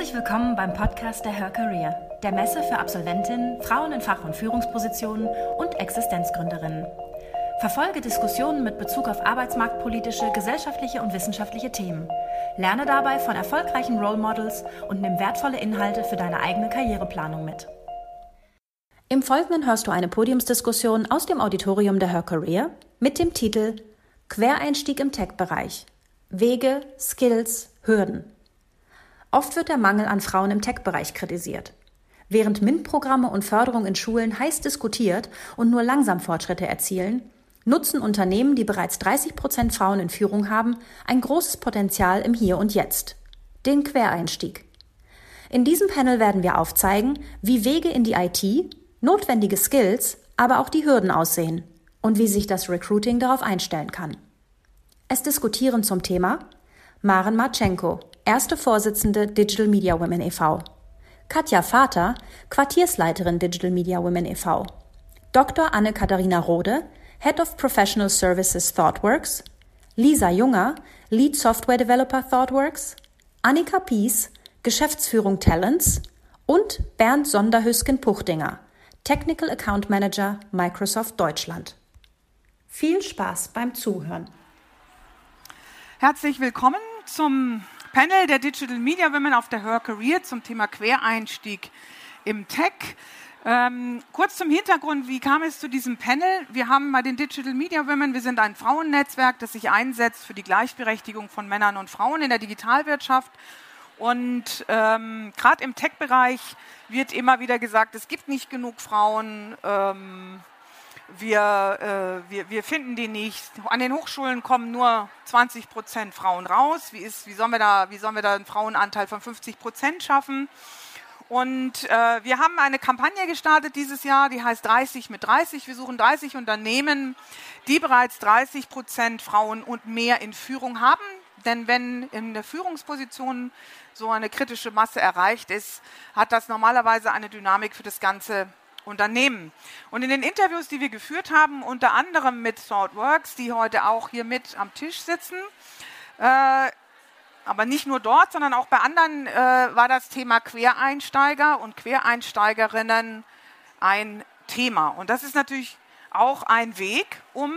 Herzlich willkommen beim Podcast der Her Career, der Messe für Absolventinnen, Frauen in Fach- und Führungspositionen und Existenzgründerinnen. Verfolge Diskussionen mit Bezug auf arbeitsmarktpolitische, gesellschaftliche und wissenschaftliche Themen. Lerne dabei von erfolgreichen Role Models und nimm wertvolle Inhalte für deine eigene Karriereplanung mit. Im Folgenden hörst du eine Podiumsdiskussion aus dem Auditorium der Her Career mit dem Titel Quereinstieg im Tech-Bereich. Wege, Skills, Hürden. Oft wird der Mangel an Frauen im Tech-Bereich kritisiert. Während MINT-Programme und Förderung in Schulen heiß diskutiert und nur langsam Fortschritte erzielen, nutzen Unternehmen, die bereits 30 Prozent Frauen in Führung haben, ein großes Potenzial im Hier und Jetzt. Den Quereinstieg. In diesem Panel werden wir aufzeigen, wie Wege in die IT, notwendige Skills, aber auch die Hürden aussehen und wie sich das Recruiting darauf einstellen kann. Es diskutieren zum Thema Maren Marchenko, erste Vorsitzende Digital Media Women e.V., Katja Vater, Quartiersleiterin Digital Media Women e.V., Dr. Anne-Katharina Rode, Head of Professional Services ThoughtWorks, Lisa Junger, Lead Software Developer ThoughtWorks, Annika Pies, Geschäftsführung Talents und Bernd Sonderhüsken-Puchdinger, Technical Account Manager Microsoft Deutschland. Viel Spaß beim Zuhören. Herzlich willkommen zum Panel der Digital Media Women auf der Her Career zum Thema Quereinstieg im Tech. Ähm, kurz zum Hintergrund, wie kam es zu diesem Panel? Wir haben bei den Digital Media Women, wir sind ein Frauennetzwerk, das sich einsetzt für die Gleichberechtigung von Männern und Frauen in der Digitalwirtschaft. Und ähm, gerade im Tech-Bereich wird immer wieder gesagt, es gibt nicht genug Frauen. Ähm, wir, äh, wir, wir finden die nicht. An den Hochschulen kommen nur 20 Prozent Frauen raus. Wie, ist, wie, sollen wir da, wie sollen wir da einen Frauenanteil von 50 Prozent schaffen? Und äh, wir haben eine Kampagne gestartet dieses Jahr, die heißt 30 mit 30. Wir suchen 30 Unternehmen, die bereits 30 Prozent Frauen und mehr in Führung haben. Denn wenn in der Führungsposition so eine kritische Masse erreicht ist, hat das normalerweise eine Dynamik für das ganze Unternehmen. Und in den Interviews, die wir geführt haben, unter anderem mit ThoughtWorks, die heute auch hier mit am Tisch sitzen, äh, aber nicht nur dort, sondern auch bei anderen äh, war das Thema Quereinsteiger und Quereinsteigerinnen ein Thema. Und das ist natürlich auch ein Weg, um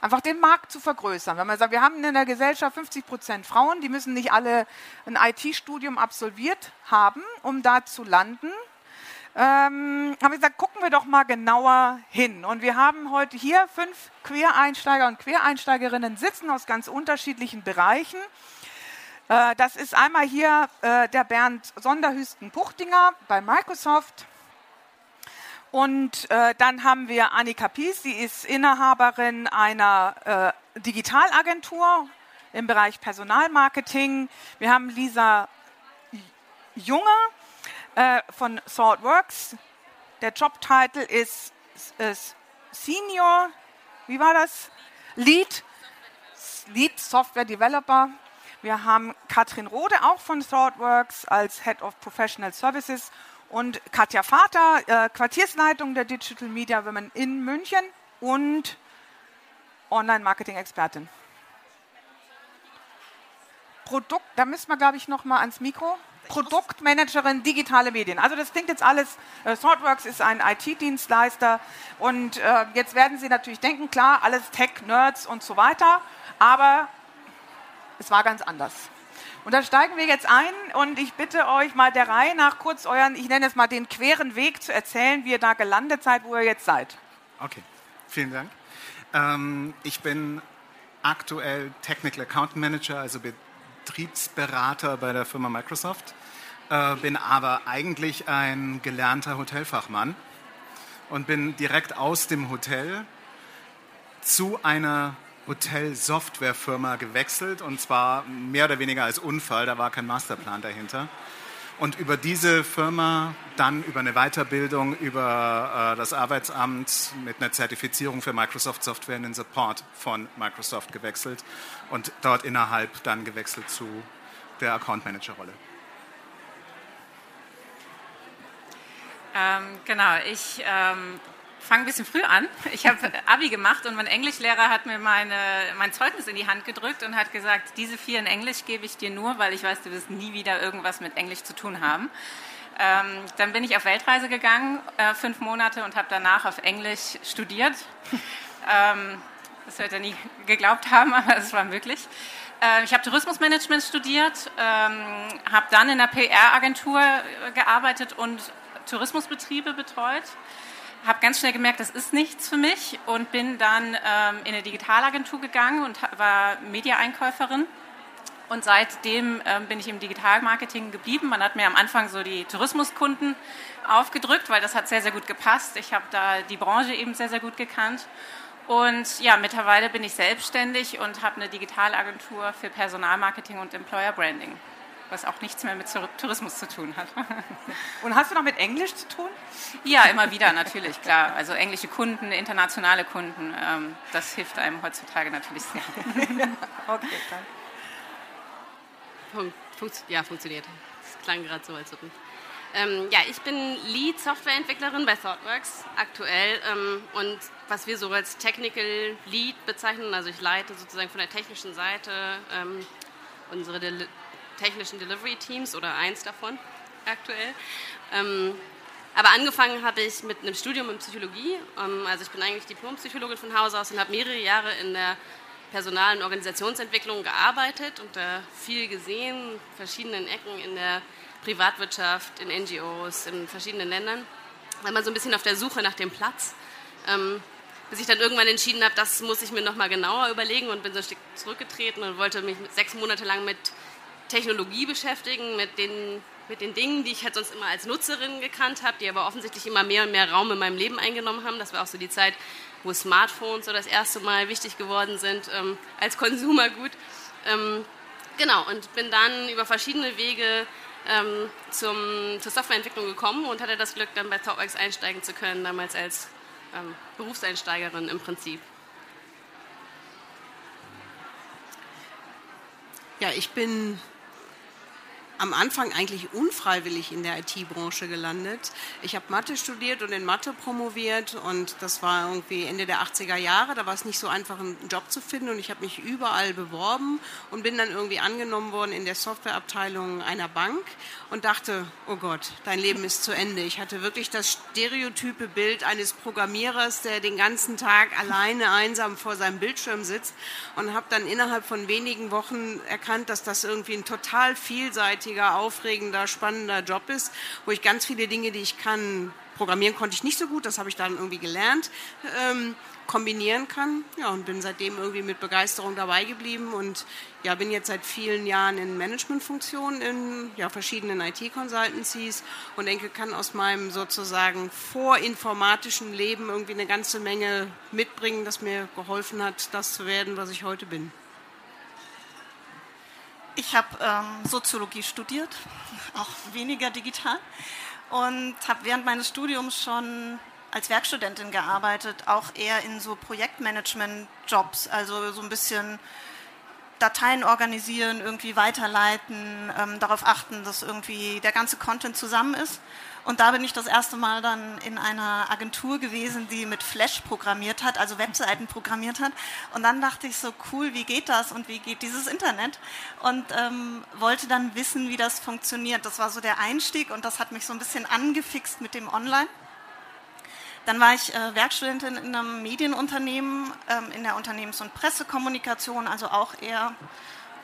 einfach den Markt zu vergrößern. Wenn man sagt, wir haben in der Gesellschaft 50 Prozent Frauen, die müssen nicht alle ein IT-Studium absolviert haben, um da zu landen. Ähm, haben wir gesagt, gucken wir doch mal genauer hin. Und wir haben heute hier fünf Quereinsteiger und Quereinsteigerinnen sitzen aus ganz unterschiedlichen Bereichen. Äh, das ist einmal hier äh, der Bernd Sonderhüsten-Puchtinger bei Microsoft. Und äh, dann haben wir Annika Pies, sie ist Inhaberin einer äh, Digitalagentur im Bereich Personalmarketing. Wir haben Lisa Junger äh, von ThoughtWorks. Der Jobtitel ist, ist Senior, wie war das? Lead, Lead Software Developer. Wir haben Katrin Rode auch von ThoughtWorks als Head of Professional Services und Katja Vater, äh, Quartiersleitung der Digital Media Women in München und Online-Marketing-Expertin. Produkt, da müssen wir, glaube ich, noch mal ans Mikro. Produktmanagerin digitale Medien. Also das klingt jetzt alles, äh, ThoughtWorks ist ein IT-Dienstleister und äh, jetzt werden Sie natürlich denken, klar, alles Tech, Nerds und so weiter, aber es war ganz anders. Und da steigen wir jetzt ein und ich bitte euch mal der Reihe nach kurz euren, ich nenne es mal den queren Weg zu erzählen, wie ihr da gelandet seid, wo ihr jetzt seid. Okay, vielen Dank. Ähm, ich bin aktuell Technical Account Manager, also Betriebsberater bei der Firma Microsoft, äh, bin aber eigentlich ein gelernter Hotelfachmann und bin direkt aus dem Hotel zu einer Hotelsoftwarefirma gewechselt und zwar mehr oder weniger als Unfall, da war kein Masterplan dahinter. Und über diese Firma dann über eine Weiterbildung über äh, das Arbeitsamt mit einer Zertifizierung für Microsoft Software in den Support von Microsoft gewechselt und dort innerhalb dann gewechselt zu der Account Manager Ähm, genau, ich ähm, fange ein bisschen früh an. Ich habe Abi gemacht und mein Englischlehrer hat mir meine, mein Zeugnis in die Hand gedrückt und hat gesagt, diese vier in Englisch gebe ich dir nur, weil ich weiß, du wirst nie wieder irgendwas mit Englisch zu tun haben. Ähm, dann bin ich auf Weltreise gegangen, äh, fünf Monate, und habe danach auf Englisch studiert. ähm, das wird er nie geglaubt haben, aber es war möglich. Äh, ich habe Tourismusmanagement studiert, ähm, habe dann in einer PR-Agentur äh, gearbeitet und Tourismusbetriebe betreut. Habe ganz schnell gemerkt, das ist nichts für mich und bin dann ähm, in eine Digitalagentur gegangen und war Media-Einkäuferin. Und seitdem ähm, bin ich im Digitalmarketing geblieben. Man hat mir am Anfang so die Tourismuskunden aufgedrückt, weil das hat sehr, sehr gut gepasst. Ich habe da die Branche eben sehr, sehr gut gekannt. Und ja, mittlerweile bin ich selbstständig und habe eine Digitalagentur für Personalmarketing und Employer Branding, was auch nichts mehr mit Tourismus zu tun hat. Und hast du noch mit Englisch zu tun? Ja, immer wieder natürlich, klar. Also englische Kunden, internationale Kunden, ähm, das hilft einem heutzutage natürlich sehr. okay, dann. Funkt, ja, funktioniert. Das klang gerade so, als ob nicht. Ähm, ja, ich bin Lead Softwareentwicklerin bei ThoughtWorks aktuell ähm, und was wir so als Technical Lead bezeichnen, also ich leite sozusagen von der technischen Seite ähm, unsere Deli technischen Delivery Teams oder eins davon aktuell. Ähm, aber angefangen habe ich mit einem Studium in Psychologie. Ähm, also ich bin eigentlich Diplompsychologin von Haus aus und habe mehrere Jahre in der Personal- und Organisationsentwicklung gearbeitet und da viel gesehen, verschiedenen Ecken in der Privatwirtschaft, in NGOs, in verschiedenen Ländern. War mal so ein bisschen auf der Suche nach dem Platz. Ähm, bis ich dann irgendwann entschieden habe, das muss ich mir nochmal genauer überlegen und bin so ein Stück zurückgetreten und wollte mich sechs Monate lang mit Technologie beschäftigen, mit den, mit den Dingen, die ich halt sonst immer als Nutzerin gekannt habe, die aber offensichtlich immer mehr und mehr Raum in meinem Leben eingenommen haben. Das war auch so die Zeit, wo Smartphones so das erste Mal wichtig geworden sind ähm, als Konsumergut. Ähm, genau, und bin dann über verschiedene Wege ähm, zum, zur Softwareentwicklung gekommen und hatte das Glück, dann bei ThoughtWorks einsteigen zu können, damals als ähm, Berufseinsteigerin im Prinzip. Ja, ich bin am Anfang eigentlich unfreiwillig in der IT-Branche gelandet. Ich habe Mathe studiert und in Mathe promoviert und das war irgendwie Ende der 80er Jahre. Da war es nicht so einfach, einen Job zu finden und ich habe mich überall beworben und bin dann irgendwie angenommen worden in der Softwareabteilung einer Bank und dachte, oh Gott, dein Leben ist zu Ende. Ich hatte wirklich das stereotype Bild eines Programmierers, der den ganzen Tag alleine einsam vor seinem Bildschirm sitzt und habe dann innerhalb von wenigen Wochen erkannt, dass das irgendwie ein total vielseitiger aufregender, spannender Job ist, wo ich ganz viele Dinge, die ich kann, programmieren konnte ich nicht so gut, das habe ich dann irgendwie gelernt, ähm, kombinieren kann. Ja, und bin seitdem irgendwie mit Begeisterung dabei geblieben und ja, bin jetzt seit vielen Jahren in Managementfunktionen in ja, verschiedenen IT-Consultancies und denke, kann aus meinem sozusagen vorinformatischen Leben irgendwie eine ganze Menge mitbringen, das mir geholfen hat, das zu werden, was ich heute bin. Ich habe ähm, Soziologie studiert, auch weniger digital, und habe während meines Studiums schon als Werkstudentin gearbeitet, auch eher in so Projektmanagement-Jobs, also so ein bisschen Dateien organisieren, irgendwie weiterleiten, ähm, darauf achten, dass irgendwie der ganze Content zusammen ist. Und da bin ich das erste Mal dann in einer Agentur gewesen, die mit Flash programmiert hat, also Webseiten programmiert hat. Und dann dachte ich so, cool, wie geht das und wie geht dieses Internet? Und ähm, wollte dann wissen, wie das funktioniert. Das war so der Einstieg und das hat mich so ein bisschen angefixt mit dem Online. Dann war ich äh, Werkstudentin in einem Medienunternehmen, ähm, in der Unternehmens- und Pressekommunikation, also auch eher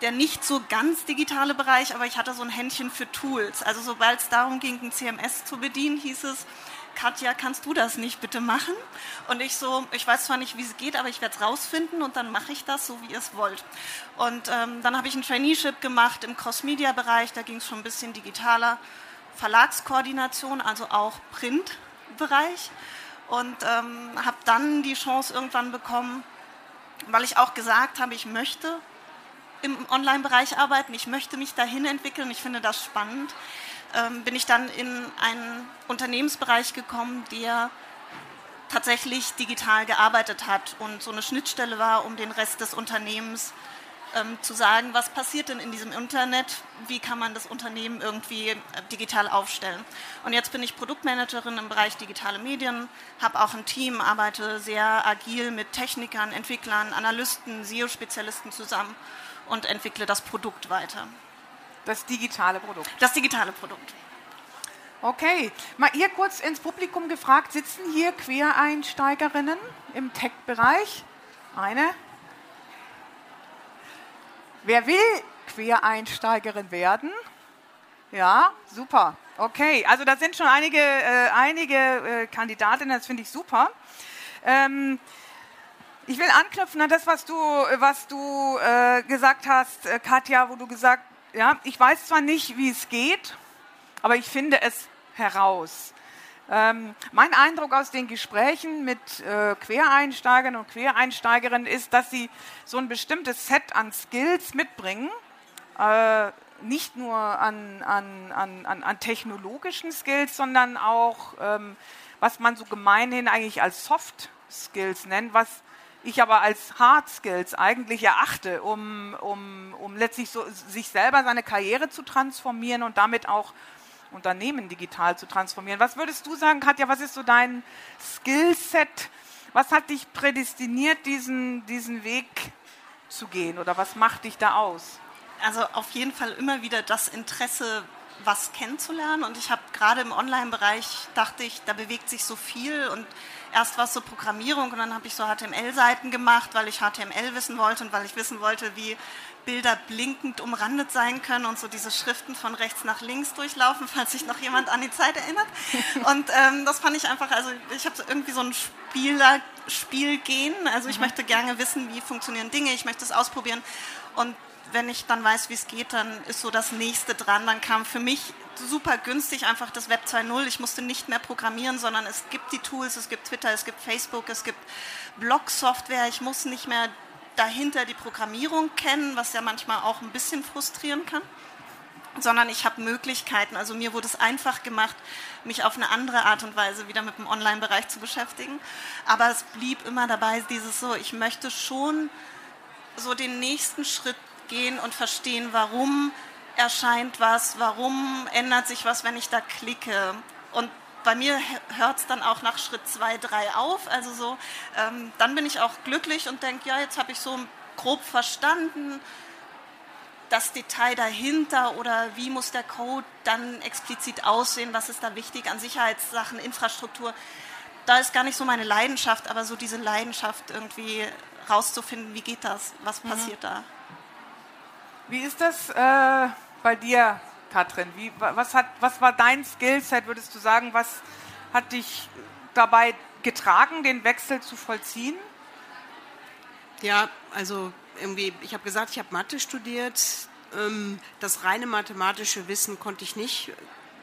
der nicht so ganz digitale Bereich, aber ich hatte so ein Händchen für Tools. Also sobald es darum ging, ein CMS zu bedienen, hieß es, Katja, kannst du das nicht bitte machen? Und ich so, ich weiß zwar nicht, wie es geht, aber ich werde es rausfinden und dann mache ich das so, wie ihr es wollt. Und ähm, dann habe ich ein Traineeship gemacht im Cross-Media-Bereich, da ging es schon ein bisschen digitaler. Verlagskoordination, also auch Printbereich. Und ähm, habe dann die Chance irgendwann bekommen, weil ich auch gesagt habe, ich möchte im Online-Bereich arbeiten, ich möchte mich dahin entwickeln, ich finde das spannend, ähm, bin ich dann in einen Unternehmensbereich gekommen, der tatsächlich digital gearbeitet hat und so eine Schnittstelle war, um den Rest des Unternehmens ähm, zu sagen, was passiert denn in diesem Internet, wie kann man das Unternehmen irgendwie äh, digital aufstellen. Und jetzt bin ich Produktmanagerin im Bereich digitale Medien, habe auch ein Team, arbeite sehr agil mit Technikern, Entwicklern, Analysten, SEO-Spezialisten zusammen und entwickle das Produkt weiter. Das digitale Produkt. Das digitale Produkt. Okay, mal ihr kurz ins Publikum gefragt, sitzen hier Quereinsteigerinnen im Tech-Bereich? Eine? Wer will Quereinsteigerin werden? Ja, super. Okay, also da sind schon einige, äh, einige äh, Kandidatinnen, das finde ich super. Ähm, ich will anknüpfen an das, was du, was du äh, gesagt hast, äh, Katja, wo du gesagt, ja, ich weiß zwar nicht, wie es geht, aber ich finde es heraus. Ähm, mein Eindruck aus den Gesprächen mit äh, Quereinsteigern und Quereinsteigerinnen ist, dass sie so ein bestimmtes Set an Skills mitbringen, äh, nicht nur an, an, an, an, technologischen Skills, sondern auch, ähm, was man so gemeinhin eigentlich als Soft Skills nennt, was ich aber als Hard Skills eigentlich erachte, um, um, um letztlich so, sich selber seine Karriere zu transformieren und damit auch Unternehmen digital zu transformieren. Was würdest du sagen, Katja, was ist so dein Skillset? Was hat dich prädestiniert, diesen, diesen Weg zu gehen oder was macht dich da aus? Also auf jeden Fall immer wieder das Interesse, was kennenzulernen. Und ich habe gerade im Online-Bereich, dachte ich, da bewegt sich so viel. Und erst war es so Programmierung und dann habe ich so HTML-Seiten gemacht, weil ich HTML wissen wollte und weil ich wissen wollte, wie Bilder blinkend umrandet sein können und so diese Schriften von rechts nach links durchlaufen, falls sich noch jemand an die Zeit erinnert. Und ähm, das fand ich einfach, also ich habe irgendwie so ein Spieler, Spielgehen. Also ich mhm. möchte gerne wissen, wie funktionieren Dinge, ich möchte es ausprobieren. Und wenn ich dann weiß, wie es geht, dann ist so das nächste dran. Dann kam für mich super günstig einfach das Web 2.0. Ich musste nicht mehr programmieren, sondern es gibt die Tools, es gibt Twitter, es gibt Facebook, es gibt Blog-Software. Ich muss nicht mehr dahinter die Programmierung kennen, was ja manchmal auch ein bisschen frustrieren kann, sondern ich habe Möglichkeiten. Also mir wurde es einfach gemacht, mich auf eine andere Art und Weise wieder mit dem Online-Bereich zu beschäftigen. Aber es blieb immer dabei, dieses so, ich möchte schon so den nächsten Schritt gehen und verstehen, warum erscheint was, warum ändert sich was, wenn ich da klicke. Und bei mir hört es dann auch nach Schritt zwei, drei auf. Also so, ähm, dann bin ich auch glücklich und denke, ja, jetzt habe ich so grob verstanden, das Detail dahinter oder wie muss der Code dann explizit aussehen, was ist da wichtig an Sicherheitssachen, Infrastruktur. Da ist gar nicht so meine Leidenschaft, aber so diese Leidenschaft irgendwie rauszufinden, wie geht das, was mhm. passiert da. Wie ist das äh, bei dir, Katrin? Wie, was, hat, was war dein Skillset, würdest du sagen? Was hat dich dabei getragen, den Wechsel zu vollziehen? Ja, also irgendwie, ich habe gesagt, ich habe Mathe studiert. Ähm, das reine mathematische Wissen konnte ich nicht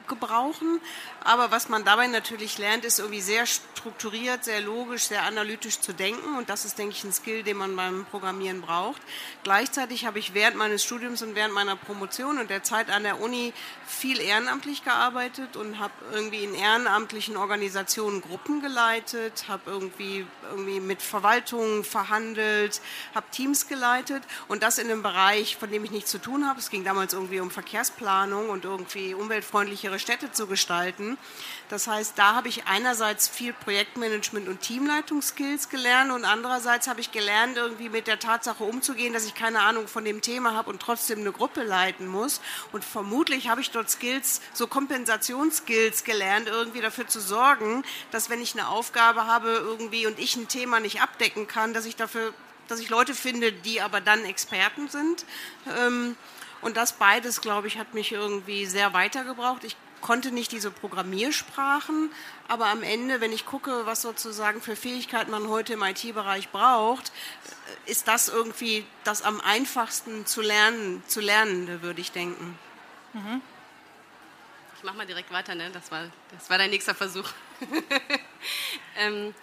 gebrauchen. Aber was man dabei natürlich lernt, ist irgendwie sehr strukturiert, sehr logisch, sehr analytisch zu denken. Und das ist, denke ich, ein Skill, den man beim Programmieren braucht. Gleichzeitig habe ich während meines Studiums und während meiner Promotion und der Zeit an der Uni viel ehrenamtlich gearbeitet und habe irgendwie in ehrenamtlichen Organisationen Gruppen geleitet, habe irgendwie, irgendwie mit Verwaltungen verhandelt, habe Teams geleitet und das in einem Bereich, von dem ich nichts zu tun habe. Es ging damals irgendwie um Verkehrsplanung und irgendwie umweltfreundlichere Städte zu gestalten. Das heißt, da habe ich einerseits viel Projektmanagement und Teamleitungsskills gelernt und andererseits habe ich gelernt, irgendwie mit der Tatsache umzugehen, dass ich keine Ahnung von dem Thema habe und trotzdem eine Gruppe leiten muss. Und vermutlich habe ich dort Skills, so Kompensationsskills gelernt, irgendwie dafür zu sorgen, dass wenn ich eine Aufgabe habe irgendwie und ich ein Thema nicht abdecken kann, dass ich dafür, dass ich Leute finde, die aber dann Experten sind. Ähm, und das beides, glaube ich, hat mich irgendwie sehr weitergebraucht. Ich konnte nicht diese Programmiersprachen, aber am Ende, wenn ich gucke, was sozusagen für Fähigkeiten man heute im IT-Bereich braucht, äh, ist das irgendwie das am einfachsten zu lernen, zu lernende, würde ich denken. Mhm. Ich mache mal direkt weiter, ne? das, war, das war dein nächster Versuch. ähm,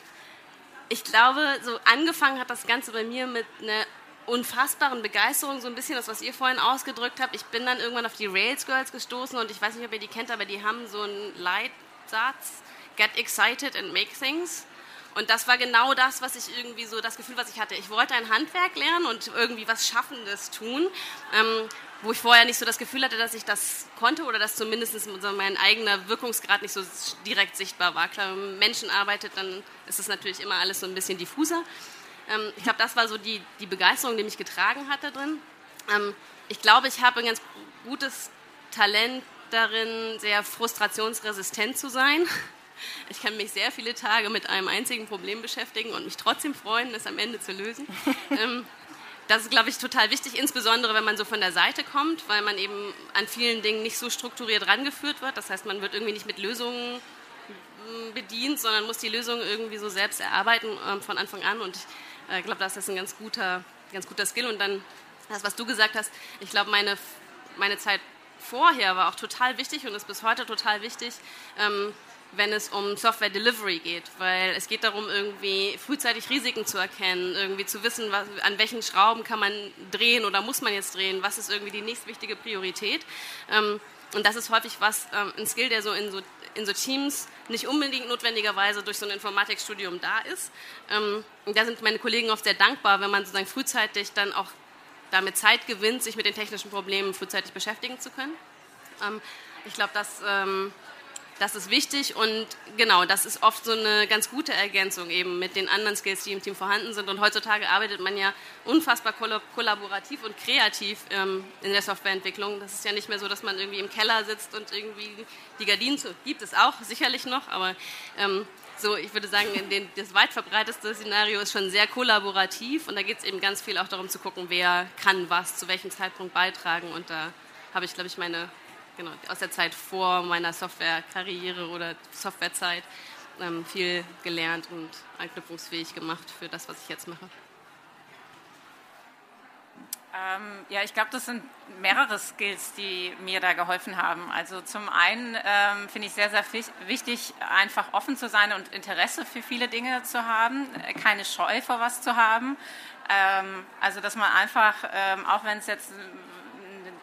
ich glaube, so angefangen hat das Ganze bei mir mit einer unfassbaren Begeisterung, so ein bisschen das, was ihr vorhin ausgedrückt habt. Ich bin dann irgendwann auf die Rails Girls gestoßen und ich weiß nicht, ob ihr die kennt, aber die haben so einen Leitsatz, get excited and make things. Und das war genau das, was ich irgendwie so, das Gefühl, was ich hatte. Ich wollte ein Handwerk lernen und irgendwie was Schaffendes tun, ähm, wo ich vorher nicht so das Gefühl hatte, dass ich das konnte oder dass zumindest mein eigener Wirkungsgrad nicht so direkt sichtbar war. Klar, wenn man Menschen arbeitet, dann ist es natürlich immer alles so ein bisschen diffuser. Ähm, ich glaube, das war so die, die Begeisterung, die mich getragen hat da drin. Ähm, ich glaube, ich habe ein ganz gutes Talent darin, sehr frustrationsresistent zu sein. Ich kann mich sehr viele Tage mit einem einzigen Problem beschäftigen und mich trotzdem freuen, es am Ende zu lösen. ähm, das ist, glaube ich, total wichtig, insbesondere wenn man so von der Seite kommt, weil man eben an vielen Dingen nicht so strukturiert rangeführt wird. Das heißt, man wird irgendwie nicht mit Lösungen hm, bedient, sondern muss die Lösung irgendwie so selbst erarbeiten äh, von Anfang an. Und ich äh, glaube, das ist ein ganz guter, ganz guter Skill. Und dann das, was du gesagt hast, ich glaube, meine, meine Zeit vorher war auch total wichtig und ist bis heute total wichtig. Ähm, wenn es um Software Delivery geht, weil es geht darum, irgendwie frühzeitig Risiken zu erkennen, irgendwie zu wissen, was, an welchen Schrauben kann man drehen oder muss man jetzt drehen, was ist irgendwie die nächstwichtige Priorität. Ähm, und das ist häufig was, ähm, ein Skill, der so in, so in so Teams nicht unbedingt notwendigerweise durch so ein Informatikstudium da ist. Ähm, und da sind meine Kollegen oft sehr dankbar, wenn man sozusagen frühzeitig dann auch damit Zeit gewinnt, sich mit den technischen Problemen frühzeitig beschäftigen zu können. Ich glaube, ähm, das ist wichtig und genau, das ist oft so eine ganz gute Ergänzung eben mit den anderen Skills, die im Team vorhanden sind. Und heutzutage arbeitet man ja unfassbar kollaborativ und kreativ ähm, in der Softwareentwicklung. Das ist ja nicht mehr so, dass man irgendwie im Keller sitzt und irgendwie die Gardinen zu, gibt es auch sicherlich noch, aber ähm, so, ich würde sagen, den, das weit verbreiteste Szenario ist schon sehr kollaborativ und da geht es eben ganz viel auch darum zu gucken, wer kann was zu welchem Zeitpunkt beitragen und da habe ich, glaube ich, meine genau, aus der Zeit vor meiner Softwarekarriere oder Softwarezeit ähm, viel gelernt und anknüpfungsfähig gemacht für das, was ich jetzt mache. Ähm, ja, ich glaube, das sind mehrere Skills, die mir da geholfen haben. Also zum einen ähm, finde ich sehr, sehr wichtig, einfach offen zu sein und Interesse für viele Dinge zu haben, äh, keine Scheu vor was zu haben. Ähm, also dass man einfach, ähm, auch wenn es jetzt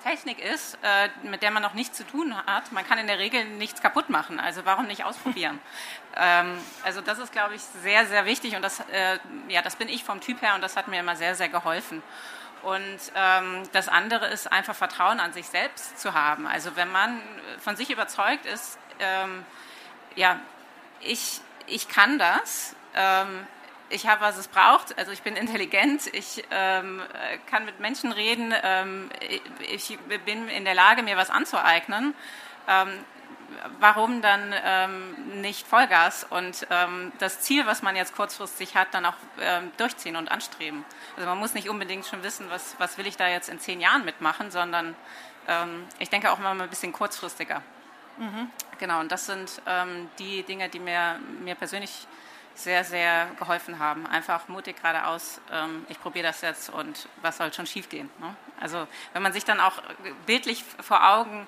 Technik ist, äh, mit der man noch nichts zu tun hat. Man kann in der Regel nichts kaputt machen. Also warum nicht ausprobieren? ähm, also das ist, glaube ich, sehr, sehr wichtig und das, äh, ja, das bin ich vom Typ her und das hat mir immer sehr, sehr geholfen. Und ähm, das andere ist einfach Vertrauen an sich selbst zu haben. Also wenn man von sich überzeugt ist, ähm, ja, ich, ich kann das, ähm, ich habe, was es braucht. Also ich bin intelligent, ich ähm, kann mit Menschen reden, ähm, ich bin in der Lage, mir was anzueignen. Ähm, warum dann ähm, nicht Vollgas und ähm, das Ziel, was man jetzt kurzfristig hat, dann auch ähm, durchziehen und anstreben? Also man muss nicht unbedingt schon wissen, was, was will ich da jetzt in zehn Jahren mitmachen, sondern ich denke auch mal ein bisschen kurzfristiger. Mhm. Genau, und das sind die Dinge, die mir, mir persönlich sehr, sehr geholfen haben. Einfach mutig geradeaus, ähm, ich probiere das jetzt und was soll schon schiefgehen. Ne? Also wenn man sich dann auch bildlich vor Augen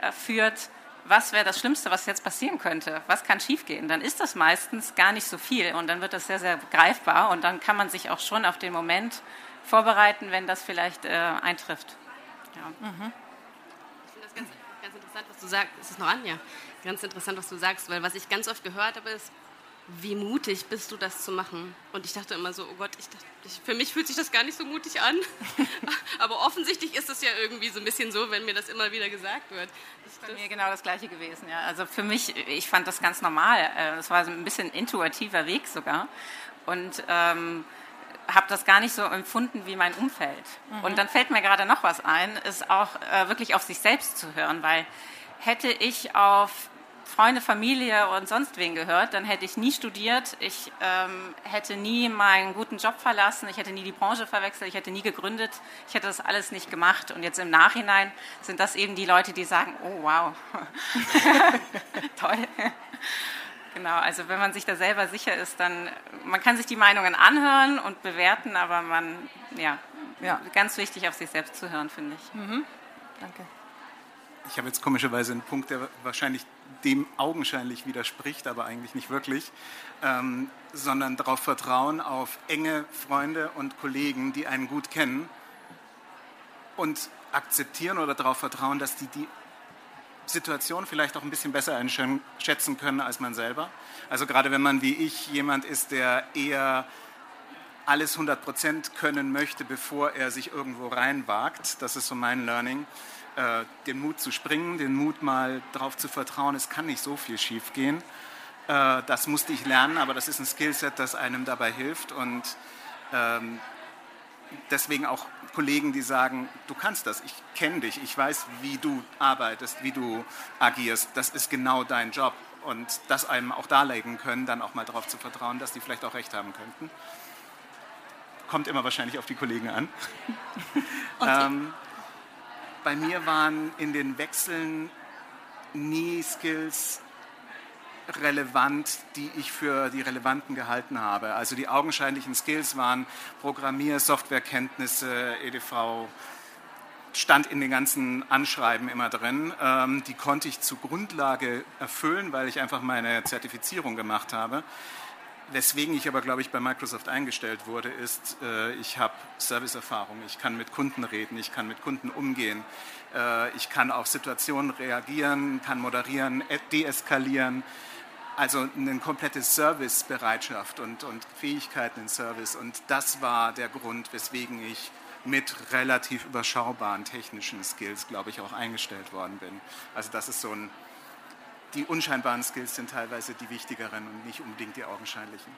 äh, führt, was wäre das Schlimmste, was jetzt passieren könnte, was kann schiefgehen, dann ist das meistens gar nicht so viel und dann wird das sehr, sehr greifbar und dann kann man sich auch schon auf den Moment vorbereiten, wenn das vielleicht äh, eintrifft. Ja. Mhm. Ich finde das ganz, interessant, was du sagst. Ist es noch an? Ja. Ganz interessant, was du sagst, weil was ich ganz oft gehört habe, ist, wie mutig bist du, das zu machen? Und ich dachte immer so, oh Gott, ich dachte, ich, für mich fühlt sich das gar nicht so mutig an. Aber offensichtlich ist es ja irgendwie so ein bisschen so, wenn mir das immer wieder gesagt wird. Das ist bei mir genau das Gleiche gewesen. Ja. Also für mich, ich fand das ganz normal. Das war so ein bisschen intuitiver Weg sogar. Und ähm, habe das gar nicht so empfunden wie mein Umfeld. Mhm. Und dann fällt mir gerade noch was ein, ist auch äh, wirklich auf sich selbst zu hören, weil hätte ich auf Freunde, Familie und sonst wen gehört, dann hätte ich nie studiert, ich ähm, hätte nie meinen guten Job verlassen, ich hätte nie die Branche verwechselt, ich hätte nie gegründet, ich hätte das alles nicht gemacht. Und jetzt im Nachhinein sind das eben die Leute, die sagen, oh wow, toll. Genau, also wenn man sich da selber sicher ist, dann, man kann sich die Meinungen anhören und bewerten, aber man, ja, ja. ganz wichtig auf sich selbst zu hören, finde ich. Mhm. Danke. Ich habe jetzt komischerweise einen Punkt, der wahrscheinlich dem augenscheinlich widerspricht, aber eigentlich nicht wirklich, ähm, sondern darauf vertrauen auf enge Freunde und Kollegen, die einen gut kennen und akzeptieren oder darauf vertrauen, dass die die Situation vielleicht auch ein bisschen besser einschätzen können als man selber. Also gerade wenn man wie ich jemand ist, der eher alles 100% können möchte, bevor er sich irgendwo reinwagt. Das ist so mein Learning. Äh, den Mut zu springen, den Mut mal darauf zu vertrauen, es kann nicht so viel schiefgehen. Äh, das musste ich lernen, aber das ist ein Skillset, das einem dabei hilft und ähm, deswegen auch Kollegen, die sagen, du kannst das, ich kenne dich, ich weiß, wie du arbeitest, wie du agierst, das ist genau dein Job und das einem auch darlegen können, dann auch mal darauf zu vertrauen, dass die vielleicht auch recht haben könnten. Kommt immer wahrscheinlich auf die Kollegen an. ähm, bei mir waren in den Wechseln nie Skills relevant, die ich für die relevanten gehalten habe. Also die augenscheinlichen Skills waren Programmier-, Softwarekenntnisse, EDV, stand in den ganzen Anschreiben immer drin. Ähm, die konnte ich zur Grundlage erfüllen, weil ich einfach meine Zertifizierung gemacht habe. Weswegen ich aber, glaube ich, bei Microsoft eingestellt wurde, ist, äh, ich habe Serviceerfahrung, ich kann mit Kunden reden, ich kann mit Kunden umgehen, äh, ich kann auf Situationen reagieren, kann moderieren, deeskalieren. Also eine komplette Servicebereitschaft und, und Fähigkeiten in Service. Und das war der Grund, weswegen ich mit relativ überschaubaren technischen Skills, glaube ich, auch eingestellt worden bin. Also das ist so ein die unscheinbaren Skills sind teilweise die wichtigeren und nicht unbedingt die augenscheinlichen.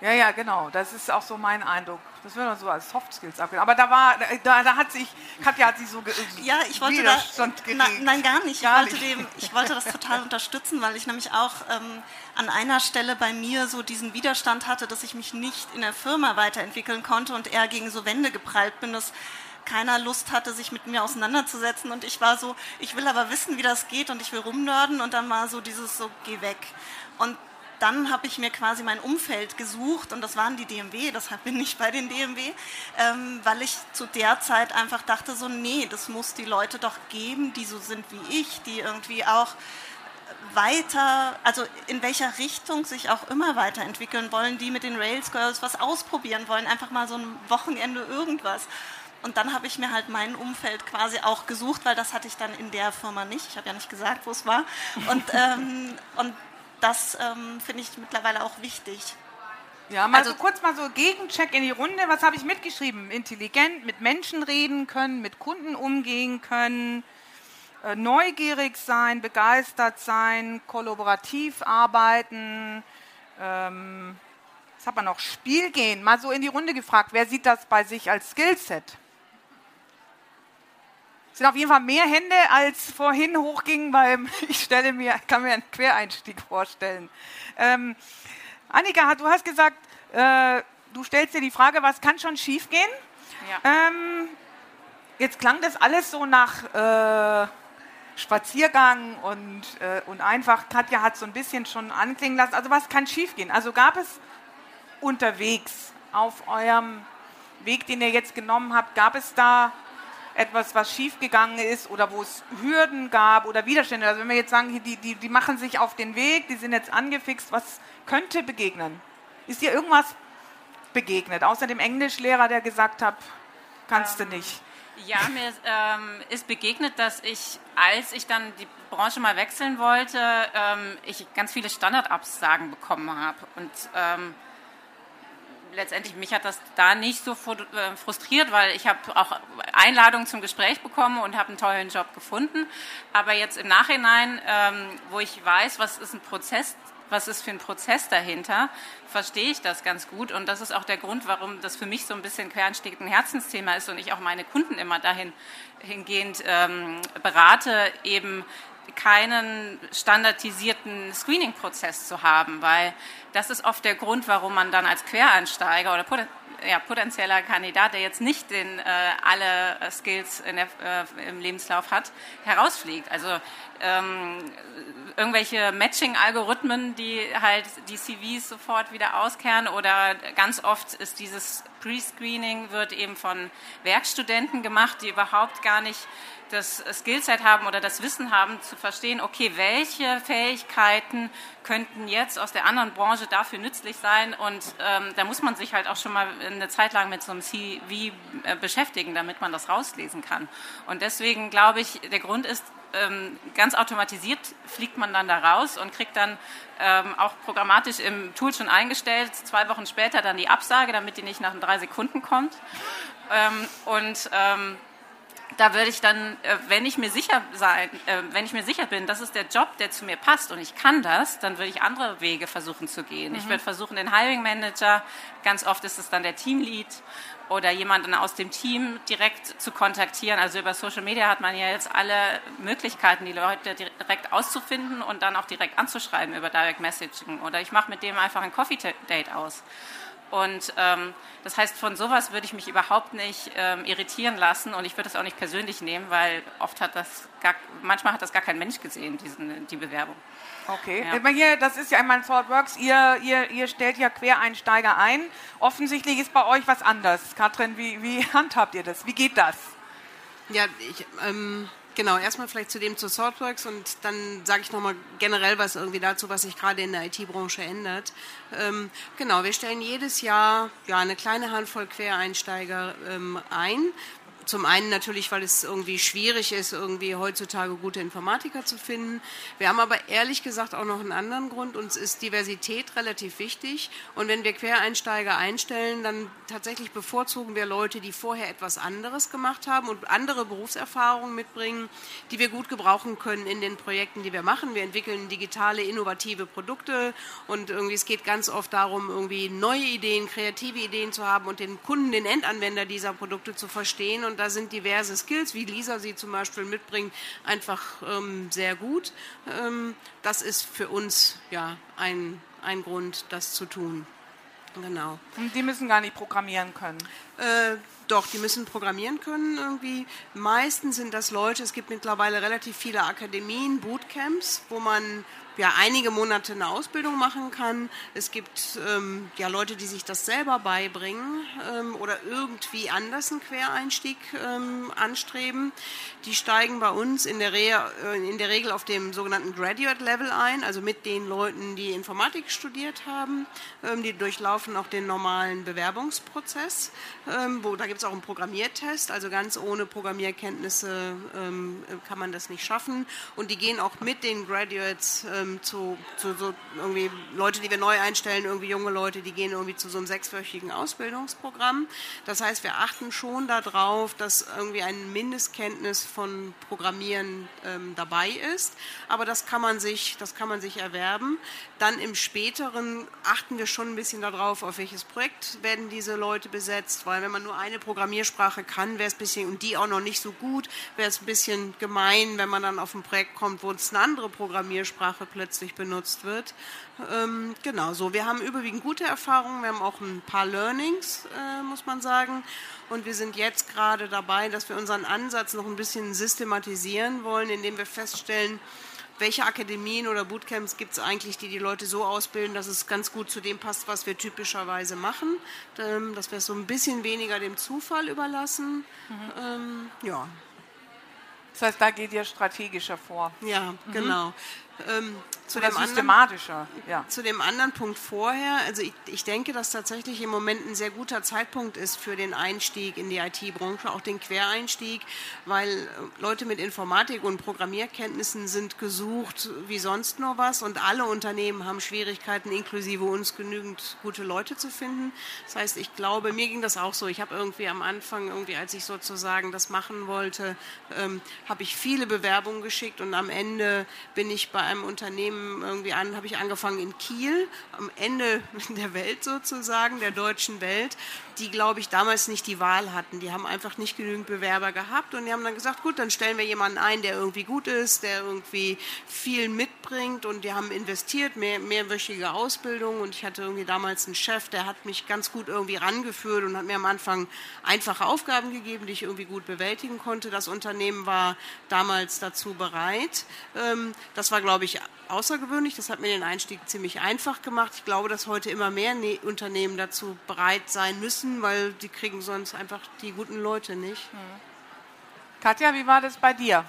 Ja, ja, genau. Das ist auch so mein Eindruck. Das wird so als Soft Skills abgehen. Aber da war, da, da hat sich, Katja hat sich so ge Ja, ich wollte da, na, nein, gar nicht. Gar ich, wollte nicht. Dem, ich wollte das total unterstützen, weil ich nämlich auch ähm, an einer Stelle bei mir so diesen Widerstand hatte, dass ich mich nicht in der Firma weiterentwickeln konnte und eher gegen so Wände geprallt bin. Das keiner Lust hatte, sich mit mir auseinanderzusetzen. Und ich war so, ich will aber wissen, wie das geht und ich will rumnörden. Und dann war so dieses so, geh weg. Und dann habe ich mir quasi mein Umfeld gesucht und das waren die DMW, deshalb bin ich bei den DMW, ähm, weil ich zu der Zeit einfach dachte so, nee, das muss die Leute doch geben, die so sind wie ich, die irgendwie auch weiter, also in welcher Richtung sich auch immer weiterentwickeln wollen, die mit den Rails Girls was ausprobieren wollen, einfach mal so ein Wochenende irgendwas. Und dann habe ich mir halt mein Umfeld quasi auch gesucht, weil das hatte ich dann in der Firma nicht. Ich habe ja nicht gesagt, wo es war. Und, ähm, und das ähm, finde ich mittlerweile auch wichtig. Ja, mal also so kurz mal so Gegencheck in die Runde. Was habe ich mitgeschrieben? Intelligent, mit Menschen reden können, mit Kunden umgehen können, äh, neugierig sein, begeistert sein, kollaborativ arbeiten. Ähm, was hat man noch? Spiel gehen. Mal so in die Runde gefragt. Wer sieht das bei sich als Skillset? Sind auf jeden Fall mehr Hände, als vorhin hochgingen, weil ich stelle mir, kann mir einen Quereinstieg vorstellen. Ähm, Annika, du hast gesagt, äh, du stellst dir die Frage, was kann schon schiefgehen? Ja. Ähm, jetzt klang das alles so nach äh, Spaziergang und, äh, und einfach, Katja hat so ein bisschen schon anklingen lassen. Also was kann schiefgehen? Also gab es unterwegs auf eurem Weg, den ihr jetzt genommen habt, gab es da etwas, was schiefgegangen ist oder wo es Hürden gab oder Widerstände. Also wenn wir jetzt sagen, die, die, die machen sich auf den Weg, die sind jetzt angefixt, was könnte begegnen? Ist dir irgendwas begegnet, außer dem Englischlehrer, der gesagt hat, kannst ähm, du nicht? Ja, mir ähm, ist begegnet, dass ich, als ich dann die Branche mal wechseln wollte, ähm, ich ganz viele Standardabsagen bekommen habe. Und ähm, letztendlich mich hat das da nicht so äh, frustriert, weil ich habe auch Einladungen zum Gespräch bekommen und habe einen tollen Job gefunden. Aber jetzt im Nachhinein, ähm, wo ich weiß, was ist ein Prozess, was ist für ein Prozess dahinter, verstehe ich das ganz gut. Und das ist auch der Grund, warum das für mich so ein bisschen quereinstehend ein Herzensthema ist und ich auch meine Kunden immer dahin hingehend ähm, berate, eben keinen standardisierten Screening-Prozess zu haben, weil das ist oft der Grund, warum man dann als Quereinsteiger oder ja, potenzieller Kandidat, der jetzt nicht den, äh, alle äh, Skills der, äh, im Lebenslauf hat, herausfliegt. Also ähm, irgendwelche Matching-Algorithmen, die halt die CVs sofort wieder auskehren oder ganz oft ist dieses Pre-Screening wird eben von Werkstudenten gemacht, die überhaupt gar nicht das Skillset haben oder das Wissen haben, zu verstehen, okay, welche Fähigkeiten könnten jetzt aus der anderen Branche dafür nützlich sein. Und ähm, da muss man sich halt auch schon mal eine Zeit lang mit so einem CV äh, beschäftigen, damit man das rauslesen kann. Und deswegen glaube ich, der Grund ist, ähm, ganz automatisiert fliegt man dann da raus und kriegt dann ähm, auch programmatisch im Tool schon eingestellt, zwei Wochen später dann die Absage, damit die nicht nach drei Sekunden kommt. Ähm, und ähm, da würde ich dann, äh, wenn ich mir sicher sein, äh, wenn ich mir sicher bin, das ist der Job, der zu mir passt und ich kann das, dann würde ich andere Wege versuchen zu gehen. Mhm. Ich würde versuchen, den Hiring Manager, ganz oft ist es dann der Teamlead oder jemanden aus dem Team direkt zu kontaktieren. Also über Social Media hat man ja jetzt alle Möglichkeiten, die Leute direkt auszufinden und dann auch direkt anzuschreiben über Direct Messaging. Oder ich mache mit dem einfach ein Coffee Date aus. Und ähm, das heißt, von sowas würde ich mich überhaupt nicht ähm, irritieren lassen und ich würde das auch nicht persönlich nehmen, weil oft hat das gar, manchmal hat das gar kein Mensch gesehen, diesen, die Bewerbung. Okay, ja. hier, das ist ja einmal in ThoughtWorks, ihr, ihr, ihr stellt ja Quereinsteiger ein. Offensichtlich ist bei euch was anders. Katrin, wie, wie handhabt ihr das? Wie geht das? Ja, ich, ähm, Genau, erstmal vielleicht zu dem zu Thoughtworks und dann sage ich nochmal generell was irgendwie dazu, was sich gerade in der IT-Branche ändert. Ähm, genau, wir stellen jedes Jahr ja, eine kleine Handvoll Quereinsteiger ähm, ein. Zum einen natürlich, weil es irgendwie schwierig ist, irgendwie heutzutage gute Informatiker zu finden. Wir haben aber ehrlich gesagt auch noch einen anderen Grund. Uns ist Diversität relativ wichtig. Und wenn wir Quereinsteiger einstellen, dann tatsächlich bevorzugen wir Leute, die vorher etwas anderes gemacht haben und andere Berufserfahrungen mitbringen, die wir gut gebrauchen können in den Projekten, die wir machen. Wir entwickeln digitale, innovative Produkte und irgendwie es geht ganz oft darum, irgendwie neue Ideen, kreative Ideen zu haben und den Kunden, den Endanwender dieser Produkte zu verstehen und da sind diverse Skills, wie Lisa sie zum Beispiel mitbringt, einfach ähm, sehr gut. Ähm, das ist für uns ja ein, ein Grund, das zu tun. Genau. Und die müssen gar nicht programmieren können. Äh, doch, die müssen programmieren können irgendwie. Meistens sind das Leute, es gibt mittlerweile relativ viele Akademien, Bootcamps, wo man ja einige Monate eine Ausbildung machen kann. Es gibt ähm, ja Leute, die sich das selber beibringen ähm, oder irgendwie anders einen Quereinstieg ähm, anstreben. Die steigen bei uns in der, äh, in der Regel auf dem sogenannten Graduate Level ein, also mit den Leuten, die Informatik studiert haben. Ähm, die durchlaufen auch den normalen Bewerbungsprozess. Ähm, wo, da gibt es auch einen Programmiertest, also ganz ohne Programmierkenntnisse ähm, kann man das nicht schaffen. Und die gehen auch mit den Graduates ähm, zu, zu so irgendwie Leute, die wir neu einstellen, irgendwie junge Leute, die gehen irgendwie zu so einem sechswöchigen Ausbildungsprogramm. Das heißt, wir achten schon darauf, dass irgendwie ein Mindestkenntnis von Programmieren ähm, dabei ist. Aber das kann man sich, das kann man sich erwerben. Dann im späteren achten wir schon ein bisschen darauf, auf welches Projekt werden diese Leute besetzt, weil wenn man nur eine Programmiersprache kann, wäre es ein bisschen, und die auch noch nicht so gut, wäre es ein bisschen gemein, wenn man dann auf ein Projekt kommt, wo es eine andere Programmiersprache plötzlich benutzt wird. Ähm, genau so. Wir haben überwiegend gute Erfahrungen, wir haben auch ein paar Learnings, äh, muss man sagen. Und wir sind jetzt gerade dabei, dass wir unseren Ansatz noch ein bisschen systematisieren wollen, indem wir feststellen, welche Akademien oder Bootcamps gibt es eigentlich, die die Leute so ausbilden, dass es ganz gut zu dem passt, was wir typischerweise machen, ähm, dass wir es so ein bisschen weniger dem Zufall überlassen. Mhm. Ähm, ja. Das heißt, da geht ihr strategischer vor. Ja, mhm. genau. Ähm, zu dem systematischer. Anderen, ja. Zu dem anderen Punkt vorher, also ich, ich, denke, dass tatsächlich im Moment ein sehr guter Zeitpunkt ist für den Einstieg in die IT-Branche, auch den Quereinstieg, weil äh, Leute mit Informatik und Programmierkenntnissen sind gesucht wie sonst nur was und alle Unternehmen haben Schwierigkeiten, inklusive uns genügend gute Leute zu finden. Das heißt, ich glaube, mir ging das auch so. Ich habe irgendwie am Anfang, irgendwie, als ich sozusagen das machen wollte, ähm, habe ich viele Bewerbungen geschickt und am Ende bin ich bei einem Unternehmen irgendwie an, habe ich angefangen in Kiel, am Ende der Welt sozusagen, der deutschen Welt, die, glaube ich, damals nicht die Wahl hatten. Die haben einfach nicht genügend Bewerber gehabt und die haben dann gesagt, gut, dann stellen wir jemanden ein, der irgendwie gut ist, der irgendwie viel mitbringt und die haben investiert, mehr, mehrwöchige Ausbildung und ich hatte irgendwie damals einen Chef, der hat mich ganz gut irgendwie rangeführt und hat mir am Anfang einfache Aufgaben gegeben, die ich irgendwie gut bewältigen konnte. Das Unternehmen war damals dazu bereit. Ähm, das war, glaube ich, außergewöhnlich. Das hat mir den Einstieg ziemlich einfach gemacht. Ich glaube, dass heute immer mehr ne-, Unternehmen dazu bereit sein müssen, weil die kriegen sonst einfach die guten Leute nicht. Mhm. Katja, wie war das bei dir?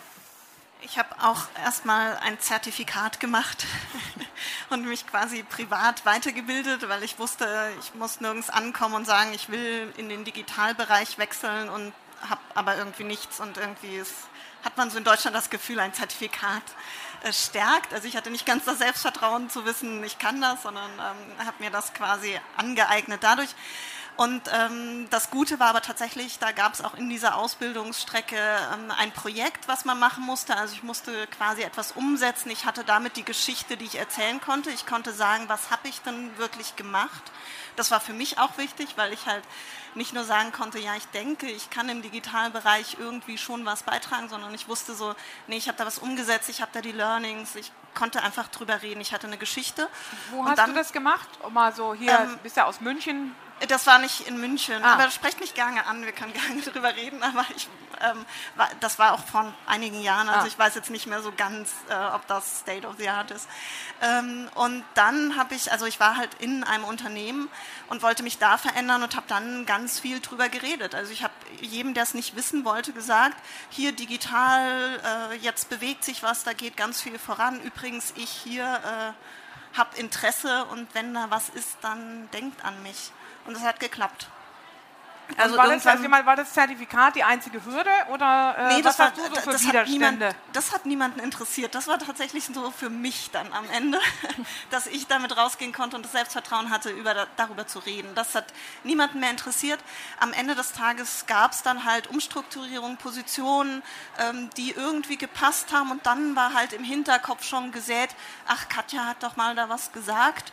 Ich habe auch erstmal ein Zertifikat gemacht und mich quasi privat weitergebildet, weil ich wusste, ich muss nirgends ankommen und sagen, ich will in den Digitalbereich wechseln und habe aber irgendwie nichts und irgendwie ist, hat man so in Deutschland das Gefühl, ein Zertifikat stärkt. Also ich hatte nicht ganz das Selbstvertrauen zu wissen, ich kann das, sondern ähm, habe mir das quasi angeeignet dadurch. Und ähm, das Gute war aber tatsächlich, da gab es auch in dieser Ausbildungsstrecke ähm, ein Projekt, was man machen musste. Also ich musste quasi etwas umsetzen. Ich hatte damit die Geschichte, die ich erzählen konnte. Ich konnte sagen, was habe ich denn wirklich gemacht. Das war für mich auch wichtig, weil ich halt nicht nur sagen konnte, ja, ich denke, ich kann im digitalen Bereich irgendwie schon was beitragen, sondern ich wusste so, nee, ich habe da was umgesetzt, ich habe da die Learnings, ich konnte einfach drüber reden. Ich hatte eine Geschichte. Wo hast dann, du das gemacht? Mal so hier, ähm, bist ja aus München, das war nicht in München, ah. aber sprecht mich gerne an, wir können gerne darüber reden, aber ich, ähm, war, das war auch vor einigen Jahren, also ah. ich weiß jetzt nicht mehr so ganz, äh, ob das State of the Art ist. Ähm, und dann habe ich, also ich war halt in einem Unternehmen und wollte mich da verändern und habe dann ganz viel drüber geredet. Also ich habe jedem, der es nicht wissen wollte, gesagt, hier digital, äh, jetzt bewegt sich was, da geht ganz viel voran. Übrigens, ich hier äh, habe Interesse und wenn da was ist, dann denkt an mich. Und es hat geklappt. Also war, das, also war das Zertifikat die einzige Hürde oder äh, nee, das was war, du so für das Widerstände? Hat niemand, das hat niemanden interessiert. Das war tatsächlich so für mich dann am Ende, dass ich damit rausgehen konnte und das Selbstvertrauen hatte, über, darüber zu reden. Das hat niemanden mehr interessiert. Am Ende des Tages gab es dann halt Umstrukturierungen, Positionen, ähm, die irgendwie gepasst haben und dann war halt im Hinterkopf schon gesät, ach, Katja hat doch mal da was gesagt.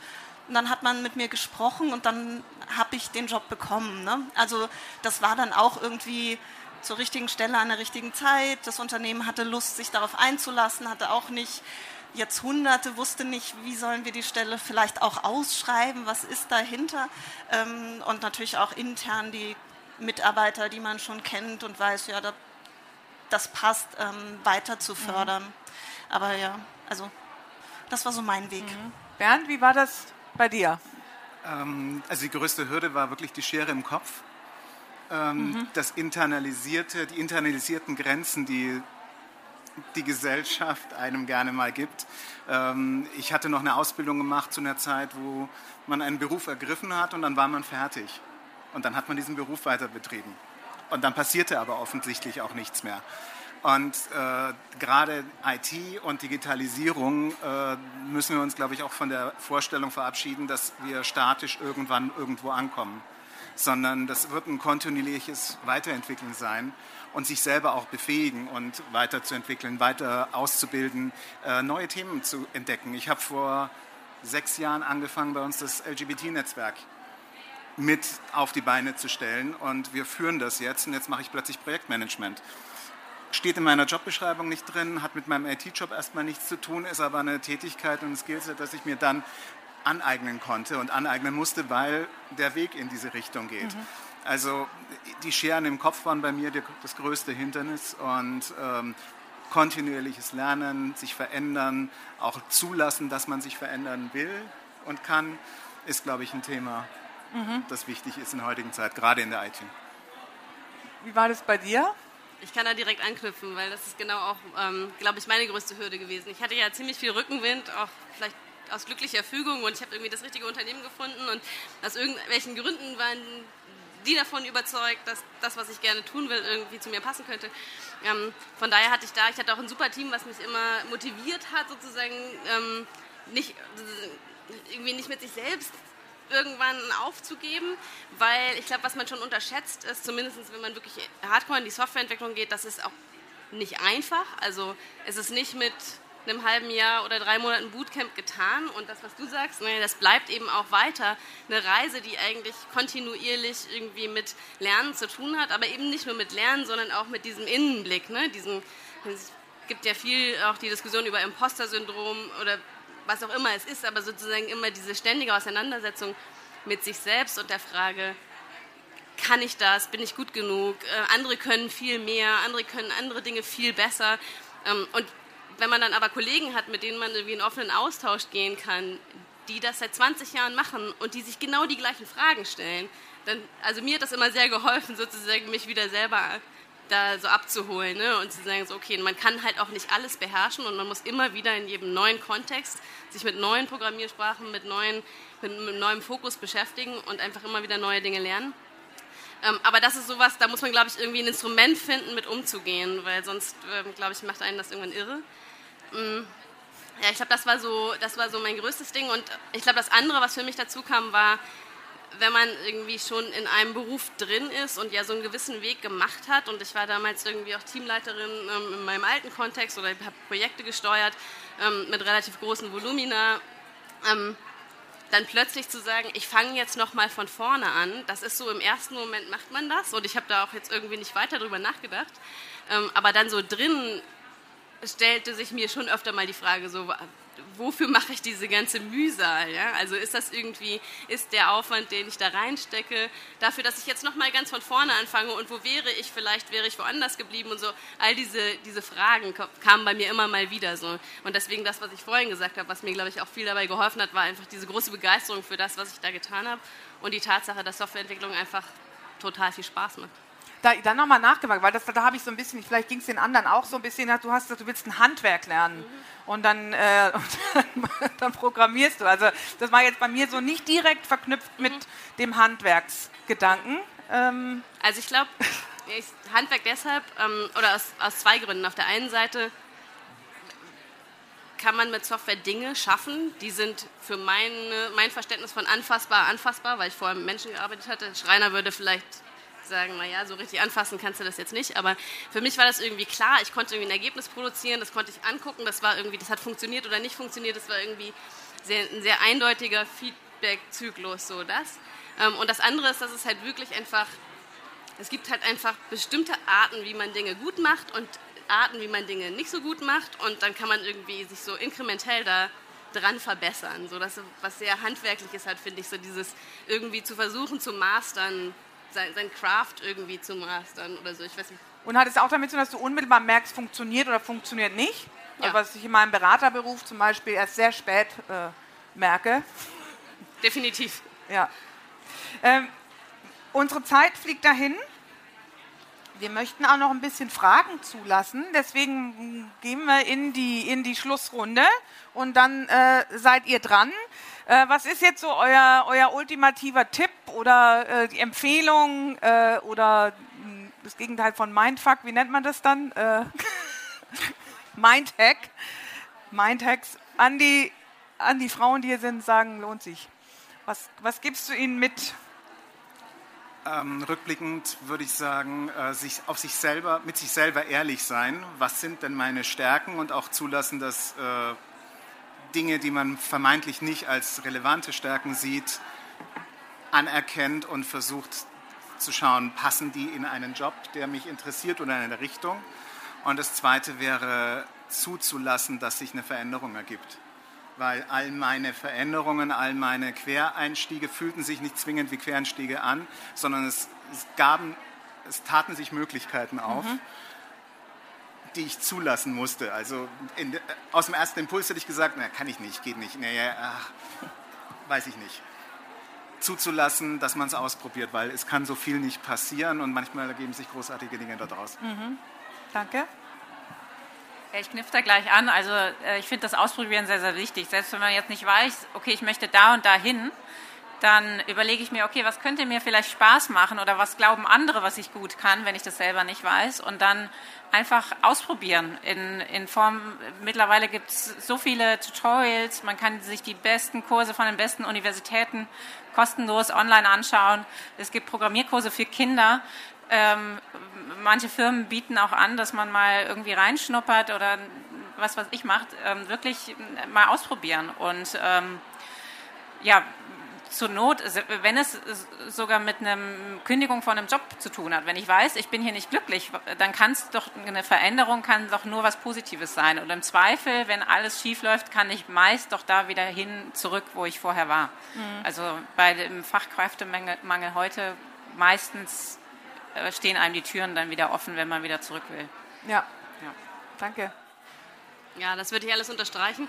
Und dann hat man mit mir gesprochen und dann habe ich den Job bekommen. Ne? Also das war dann auch irgendwie zur richtigen Stelle an der richtigen Zeit. Das Unternehmen hatte Lust, sich darauf einzulassen, hatte auch nicht jetzt Hunderte, wusste nicht, wie sollen wir die Stelle vielleicht auch ausschreiben, was ist dahinter. Ähm, und natürlich auch intern die Mitarbeiter, die man schon kennt und weiß, ja, das passt, ähm, weiter zu fördern. Mhm. Aber ja, also das war so mein Weg. Mhm. Bernd, wie war das bei dir? Ähm, also die größte Hürde war wirklich die Schere im Kopf. Ähm, mhm. Das internalisierte, die internalisierten Grenzen, die die Gesellschaft einem gerne mal gibt. Ähm, ich hatte noch eine Ausbildung gemacht zu einer Zeit, wo man einen Beruf ergriffen hat und dann war man fertig. Und dann hat man diesen Beruf weiter betrieben. Und dann passierte aber offensichtlich auch nichts mehr. Und äh, gerade IT und Digitalisierung äh, müssen wir uns, glaube ich, auch von der Vorstellung verabschieden, dass wir statisch irgendwann irgendwo ankommen, sondern das wird ein kontinuierliches Weiterentwickeln sein und sich selber auch befähigen und weiterzuentwickeln, weiter auszubilden, äh, neue Themen zu entdecken. Ich habe vor sechs Jahren angefangen, bei uns das LGBT-Netzwerk mit auf die Beine zu stellen und wir führen das jetzt und jetzt mache ich plötzlich Projektmanagement steht in meiner Jobbeschreibung nicht drin, hat mit meinem IT-Job erstmal nichts zu tun, ist aber eine Tätigkeit und ein Skillset, das ich mir dann aneignen konnte und aneignen musste, weil der Weg in diese Richtung geht. Mhm. Also die Scheren im Kopf waren bei mir das größte Hindernis und ähm, kontinuierliches Lernen, sich verändern, auch zulassen, dass man sich verändern will und kann, ist, glaube ich, ein Thema, mhm. das wichtig ist in der heutigen Zeit, gerade in der IT. Wie war das bei dir? Ich kann da direkt anknüpfen, weil das ist genau auch, ähm, glaube ich, meine größte Hürde gewesen. Ich hatte ja ziemlich viel Rückenwind, auch vielleicht aus glücklicher Fügung und ich habe irgendwie das richtige Unternehmen gefunden und aus irgendwelchen Gründen waren die davon überzeugt, dass das, was ich gerne tun will, irgendwie zu mir passen könnte. Ähm, von daher hatte ich da, ich hatte auch ein super Team, was mich immer motiviert hat, sozusagen ähm, nicht irgendwie nicht mit sich selbst irgendwann aufzugeben, weil ich glaube, was man schon unterschätzt ist, zumindest wenn man wirklich hardcore in die Softwareentwicklung geht, das ist auch nicht einfach. Also es ist nicht mit einem halben Jahr oder drei Monaten Bootcamp getan. Und das, was du sagst, ne, das bleibt eben auch weiter eine Reise, die eigentlich kontinuierlich irgendwie mit Lernen zu tun hat, aber eben nicht nur mit Lernen, sondern auch mit diesem Innenblick, ne, diesem, es gibt ja viel auch die Diskussion über Imposter-Syndrom oder was auch immer es ist, aber sozusagen immer diese ständige Auseinandersetzung mit sich selbst und der Frage, kann ich das, bin ich gut genug, äh, andere können viel mehr, andere können andere Dinge viel besser. Ähm, und wenn man dann aber Kollegen hat, mit denen man irgendwie in offenen Austausch gehen kann, die das seit 20 Jahren machen und die sich genau die gleichen Fragen stellen, dann, also mir hat das immer sehr geholfen, sozusagen mich wieder selber da so abzuholen ne? und zu sagen, so, okay, man kann halt auch nicht alles beherrschen und man muss immer wieder in jedem neuen Kontext sich mit neuen Programmiersprachen, mit, neuen, mit, mit neuem Fokus beschäftigen und einfach immer wieder neue Dinge lernen. Ähm, aber das ist sowas, da muss man, glaube ich, irgendwie ein Instrument finden, mit umzugehen, weil sonst, ähm, glaube ich, macht einen das irgendwann irre. Mm. Ja, ich glaube, das, so, das war so mein größtes Ding. Und ich glaube, das andere, was für mich dazu kam, war, wenn man irgendwie schon in einem Beruf drin ist und ja so einen gewissen Weg gemacht hat, und ich war damals irgendwie auch Teamleiterin ähm, in meinem alten Kontext oder habe Projekte gesteuert ähm, mit relativ großen Volumina, ähm, dann plötzlich zu sagen, ich fange jetzt nochmal von vorne an, das ist so im ersten Moment macht man das und ich habe da auch jetzt irgendwie nicht weiter drüber nachgedacht, ähm, aber dann so drin stellte sich mir schon öfter mal die Frage, so, wofür mache ich diese ganze Mühsal? Ja? Also ist das irgendwie, ist der Aufwand, den ich da reinstecke, dafür, dass ich jetzt nochmal ganz von vorne anfange und wo wäre ich, vielleicht wäre ich woanders geblieben und so. All diese, diese Fragen kamen bei mir immer mal wieder so. Und deswegen das, was ich vorhin gesagt habe, was mir, glaube ich, auch viel dabei geholfen hat, war einfach diese große Begeisterung für das, was ich da getan habe und die Tatsache, dass Softwareentwicklung einfach total viel Spaß macht da, dann nochmal nachgefragt, weil das, da habe ich so ein bisschen, vielleicht ging es den anderen auch so ein bisschen, du hast gesagt, du willst ein Handwerk lernen mhm. und, dann, äh, und dann, dann, programmierst du. Also das war jetzt bei mir so nicht direkt verknüpft mhm. mit dem Handwerksgedanken. Ähm. Also ich glaube, Handwerk deshalb, ähm, oder aus, aus zwei Gründen. Auf der einen Seite kann man mit Software Dinge schaffen, die sind für meine, mein Verständnis von anfassbar anfassbar, weil ich vorher mit Menschen gearbeitet hatte. Schreiner würde vielleicht sagen, naja, so richtig anfassen kannst du das jetzt nicht. Aber für mich war das irgendwie klar, ich konnte irgendwie ein Ergebnis produzieren, das konnte ich angucken, das war irgendwie, das hat funktioniert oder nicht funktioniert, das war irgendwie sehr, ein sehr eindeutiger Feedback-Zyklus, so das. Ähm, und das andere ist, dass es halt wirklich einfach, es gibt halt einfach bestimmte Arten, wie man Dinge gut macht und Arten, wie man Dinge nicht so gut macht und dann kann man irgendwie sich so inkrementell da dran verbessern. So, dass, was sehr handwerklich ist, halt, finde ich, so dieses irgendwie zu versuchen zu mastern, sein, sein Craft irgendwie zu mastern oder so. Ich weiß nicht. Und hat es auch damit zu tun, dass du unmittelbar merkst, funktioniert oder funktioniert nicht? Ja. Was ich in meinem Beraterberuf zum Beispiel erst sehr spät äh, merke. Definitiv. Ja. Ähm, unsere Zeit fliegt dahin. Wir möchten auch noch ein bisschen Fragen zulassen. Deswegen gehen wir in die, in die Schlussrunde und dann äh, seid ihr dran. Äh, was ist jetzt so euer, euer ultimativer Tipp oder äh, die Empfehlung äh, oder mh, hm, das Gegenteil von Mindfuck? Wie nennt man das dann? Äh, Mindhack. Mindhacks an die, an die Frauen, die hier sind, sagen, lohnt sich. Was, was gibst du ihnen mit? Ähm, rückblickend würde ich sagen, äh, sich auf sich selber, mit sich selber ehrlich sein. Was sind denn meine Stärken und auch zulassen, dass äh, Dinge, die man vermeintlich nicht als relevante Stärken sieht, anerkennt und versucht zu schauen, passen die in einen Job, der mich interessiert oder in eine Richtung. Und das Zweite wäre zuzulassen, dass sich eine Veränderung ergibt. Weil all meine Veränderungen, all meine Quereinstiege fühlten sich nicht zwingend wie Quereinstiege an, sondern es, es, gaben, es taten sich Möglichkeiten auf. Mhm die ich zulassen musste. Also in, aus dem ersten Impuls hätte ich gesagt, na, kann ich nicht, geht nicht. Naja, ach, weiß ich nicht. Zuzulassen, dass man es ausprobiert, weil es kann so viel nicht passieren und manchmal ergeben sich großartige Dinge daraus. Mhm. Danke. Ich knüpfe da gleich an. Also äh, ich finde das Ausprobieren sehr, sehr wichtig. Selbst wenn man jetzt nicht weiß, okay, ich möchte da und da hin, dann überlege ich mir, okay, was könnte mir vielleicht Spaß machen oder was glauben andere, was ich gut kann, wenn ich das selber nicht weiß. Und dann einfach ausprobieren. In, in Form, mittlerweile gibt es so viele Tutorials, man kann sich die besten Kurse von den besten Universitäten kostenlos online anschauen. Es gibt Programmierkurse für Kinder. Ähm, manche Firmen bieten auch an, dass man mal irgendwie reinschnuppert oder was was ich macht, ähm, wirklich mal ausprobieren. Und ähm, ja, zur Not, wenn es sogar mit einer Kündigung von einem Job zu tun hat, wenn ich weiß, ich bin hier nicht glücklich, dann kann es doch eine Veränderung kann doch nur was Positives sein. Und im Zweifel, wenn alles schief läuft, kann ich meist doch da wieder hin zurück, wo ich vorher war. Mhm. Also bei dem Fachkräftemangel heute meistens äh, stehen einem die Türen dann wieder offen, wenn man wieder zurück will. Ja, ja. danke. Ja, das würde ich alles unterstreichen.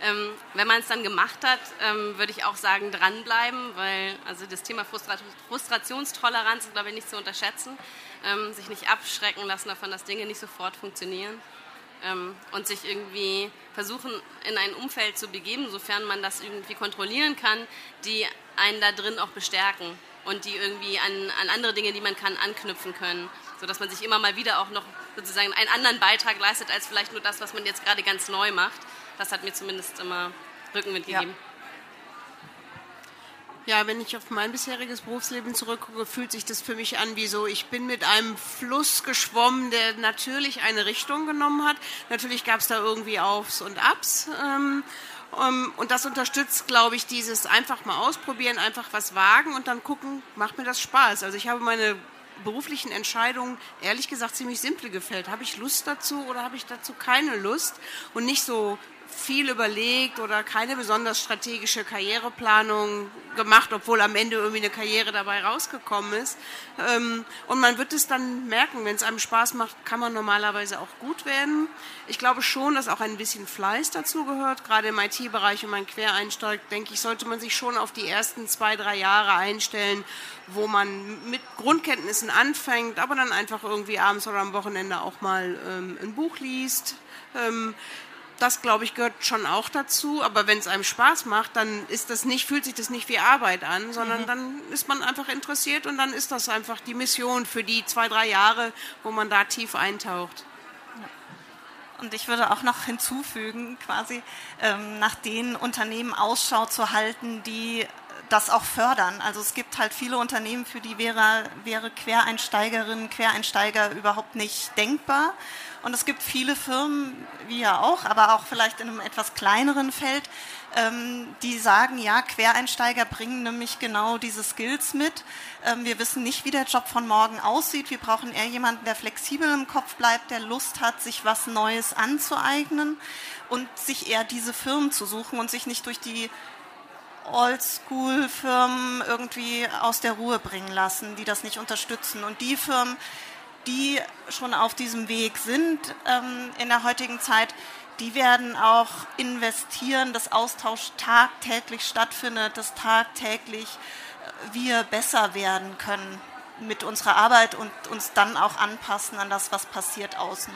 Ähm, wenn man es dann gemacht hat, ähm, würde ich auch sagen, dranbleiben, weil also das Thema Frustra Frustrationstoleranz ist, glaube ich, nicht zu unterschätzen. Ähm, sich nicht abschrecken lassen davon, dass Dinge nicht sofort funktionieren. Ähm, und sich irgendwie versuchen, in ein Umfeld zu begeben, sofern man das irgendwie kontrollieren kann, die einen da drin auch bestärken und die irgendwie an, an andere Dinge, die man kann, anknüpfen können, sodass man sich immer mal wieder auch noch sozusagen einen anderen Beitrag leistet, als vielleicht nur das, was man jetzt gerade ganz neu macht. Das hat mir zumindest immer Rückenwind gegeben. Ja. Ja, wenn ich auf mein bisheriges Berufsleben zurückgucke, fühlt sich das für mich an wie so, ich bin mit einem Fluss geschwommen, der natürlich eine Richtung genommen hat. Natürlich gab es da irgendwie Aufs und Abs. Ähm, um, und das unterstützt, glaube ich, dieses einfach mal ausprobieren, einfach was wagen und dann gucken, macht mir das Spaß. Also ich habe meine beruflichen Entscheidungen ehrlich gesagt ziemlich simpel gefällt. Habe ich Lust dazu oder habe ich dazu keine Lust? Und nicht so viel überlegt oder keine besonders strategische Karriereplanung gemacht, obwohl am Ende irgendwie eine Karriere dabei rausgekommen ist. Ähm, und man wird es dann merken, wenn es einem Spaß macht, kann man normalerweise auch gut werden. Ich glaube schon, dass auch ein bisschen Fleiß dazu gehört. Gerade im IT-Bereich, wenn man Quereinsteigt, denke ich, sollte man sich schon auf die ersten zwei, drei Jahre einstellen, wo man mit Grundkenntnissen anfängt, aber dann einfach irgendwie abends oder am Wochenende auch mal ähm, ein Buch liest. Das, glaube ich, gehört schon auch dazu. Aber wenn es einem Spaß macht, dann ist das nicht, fühlt sich das nicht wie Arbeit an, sondern mhm. dann ist man einfach interessiert und dann ist das einfach die Mission für die zwei, drei Jahre, wo man da tief eintaucht. Und ich würde auch noch hinzufügen, quasi ähm, nach den Unternehmen Ausschau zu halten, die das auch fördern. Also es gibt halt viele Unternehmen, für die wäre, wäre Quereinsteigerinnen, Quereinsteiger überhaupt nicht denkbar. Und es gibt viele Firmen, wie ja auch, aber auch vielleicht in einem etwas kleineren Feld, ähm, die sagen, ja, Quereinsteiger bringen nämlich genau diese Skills mit. Ähm, wir wissen nicht, wie der Job von morgen aussieht. Wir brauchen eher jemanden, der flexibel im Kopf bleibt, der Lust hat, sich was Neues anzueignen und sich eher diese Firmen zu suchen und sich nicht durch die Oldschool-Firmen irgendwie aus der Ruhe bringen lassen, die das nicht unterstützen. Und die Firmen, die schon auf diesem Weg sind ähm, in der heutigen Zeit, die werden auch investieren, dass Austausch tagtäglich stattfindet, dass tagtäglich äh, wir besser werden können mit unserer Arbeit und uns dann auch anpassen an das, was passiert außen.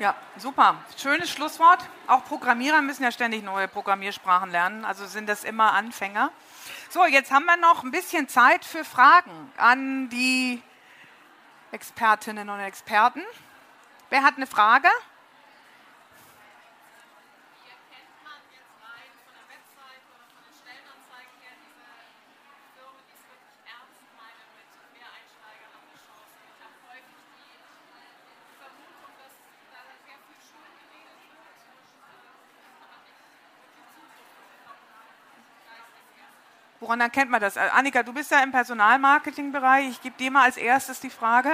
Ja, super. Schönes Schlusswort. Auch Programmierer müssen ja ständig neue Programmiersprachen lernen, also sind das immer Anfänger. So, jetzt haben wir noch ein bisschen Zeit für Fragen an die Expertinnen und Experten. Wer hat eine Frage? Woran erkennt man das? Äh, Annika, du bist ja im Personalmarketingbereich. Ich gebe dir mal als erstes die Frage.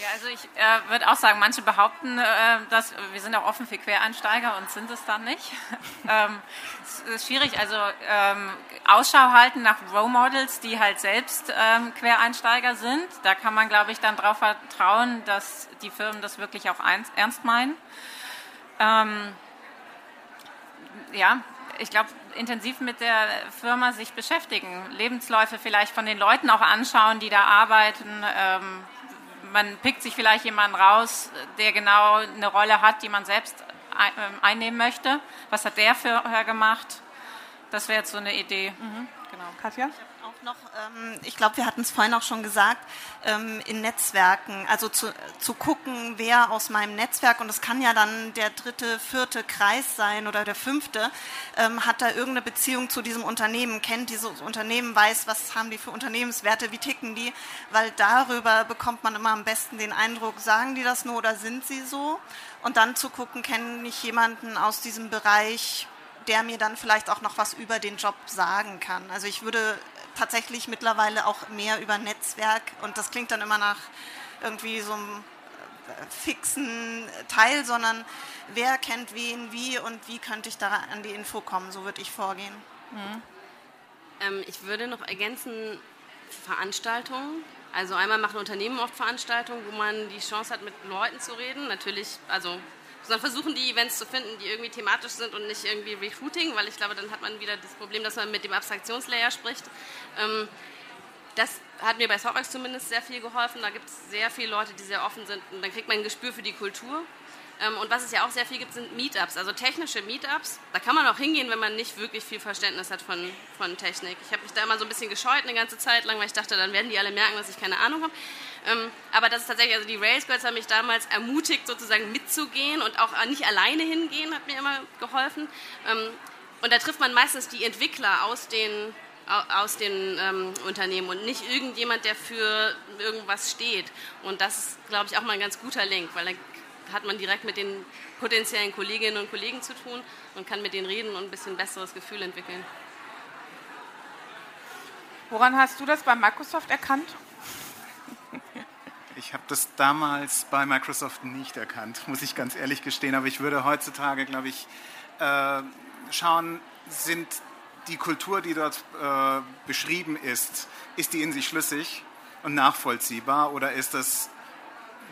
Ja, also ich äh, würde auch sagen, manche behaupten, äh, dass wir sind auch offen für Quereinsteiger und sind es dann nicht. ähm, es ist schwierig, also ähm, Ausschau halten nach Role Models, die halt selbst ähm, Quereinsteiger sind. Da kann man, glaube ich, dann darauf vertrauen, dass die Firmen das wirklich auch ernst meinen. Ähm, ja, ich glaube, intensiv mit der Firma sich beschäftigen, Lebensläufe vielleicht von den Leuten auch anschauen, die da arbeiten. Ähm, man pickt sich vielleicht jemanden raus, der genau eine Rolle hat, die man selbst ähm, einnehmen möchte. Was hat der vorher gemacht? Das wäre jetzt so eine Idee. Mhm. Genau. Katja? Noch, ähm, ich glaube, wir hatten es vorhin auch schon gesagt, ähm, in Netzwerken, also zu, zu gucken, wer aus meinem Netzwerk, und das kann ja dann der dritte, vierte Kreis sein oder der fünfte, ähm, hat da irgendeine Beziehung zu diesem Unternehmen, kennt dieses Unternehmen, weiß, was haben die für Unternehmenswerte, wie ticken die, weil darüber bekommt man immer am besten den Eindruck, sagen die das nur oder sind sie so? Und dann zu gucken, kenne ich jemanden aus diesem Bereich, der mir dann vielleicht auch noch was über den Job sagen kann. Also ich würde tatsächlich mittlerweile auch mehr über Netzwerk und das klingt dann immer nach irgendwie so einem äh, fixen Teil, sondern wer kennt wen wie und wie könnte ich da an die Info kommen, so würde ich vorgehen. Mhm. Ähm, ich würde noch ergänzen, Veranstaltungen. Also einmal machen Unternehmen oft Veranstaltungen, wo man die Chance hat, mit Leuten zu reden. Natürlich, also sondern versuchen die Events zu finden, die irgendwie thematisch sind und nicht irgendwie Recruiting, weil ich glaube, dann hat man wieder das Problem, dass man mit dem Abstraktionslayer spricht. Ähm, das hat mir bei Softworks zumindest sehr viel geholfen. Da gibt es sehr viele Leute, die sehr offen sind und dann kriegt man ein Gespür für die Kultur. Ähm, und was es ja auch sehr viel gibt, sind Meetups, also technische Meetups. Da kann man auch hingehen, wenn man nicht wirklich viel Verständnis hat von, von Technik. Ich habe mich da immer so ein bisschen gescheut eine ganze Zeit lang, weil ich dachte, dann werden die alle merken, dass ich keine Ahnung habe. Ähm, aber das ist tatsächlich, also die Rails Girls haben mich damals ermutigt, sozusagen mitzugehen und auch nicht alleine hingehen, hat mir immer geholfen. Ähm, und da trifft man meistens die Entwickler aus den aus den ähm, Unternehmen und nicht irgendjemand, der für irgendwas steht. Und das ist, glaube ich, auch mal ein ganz guter Link, weil dann hat man direkt mit den potenziellen Kolleginnen und Kollegen zu tun und kann mit denen reden und ein bisschen besseres Gefühl entwickeln. Woran hast du das bei Microsoft erkannt? Ich habe das damals bei Microsoft nicht erkannt, muss ich ganz ehrlich gestehen. Aber ich würde heutzutage, glaube ich, äh, schauen, sind die Kultur, die dort äh, beschrieben ist, ist die in sich schlüssig und nachvollziehbar oder ist das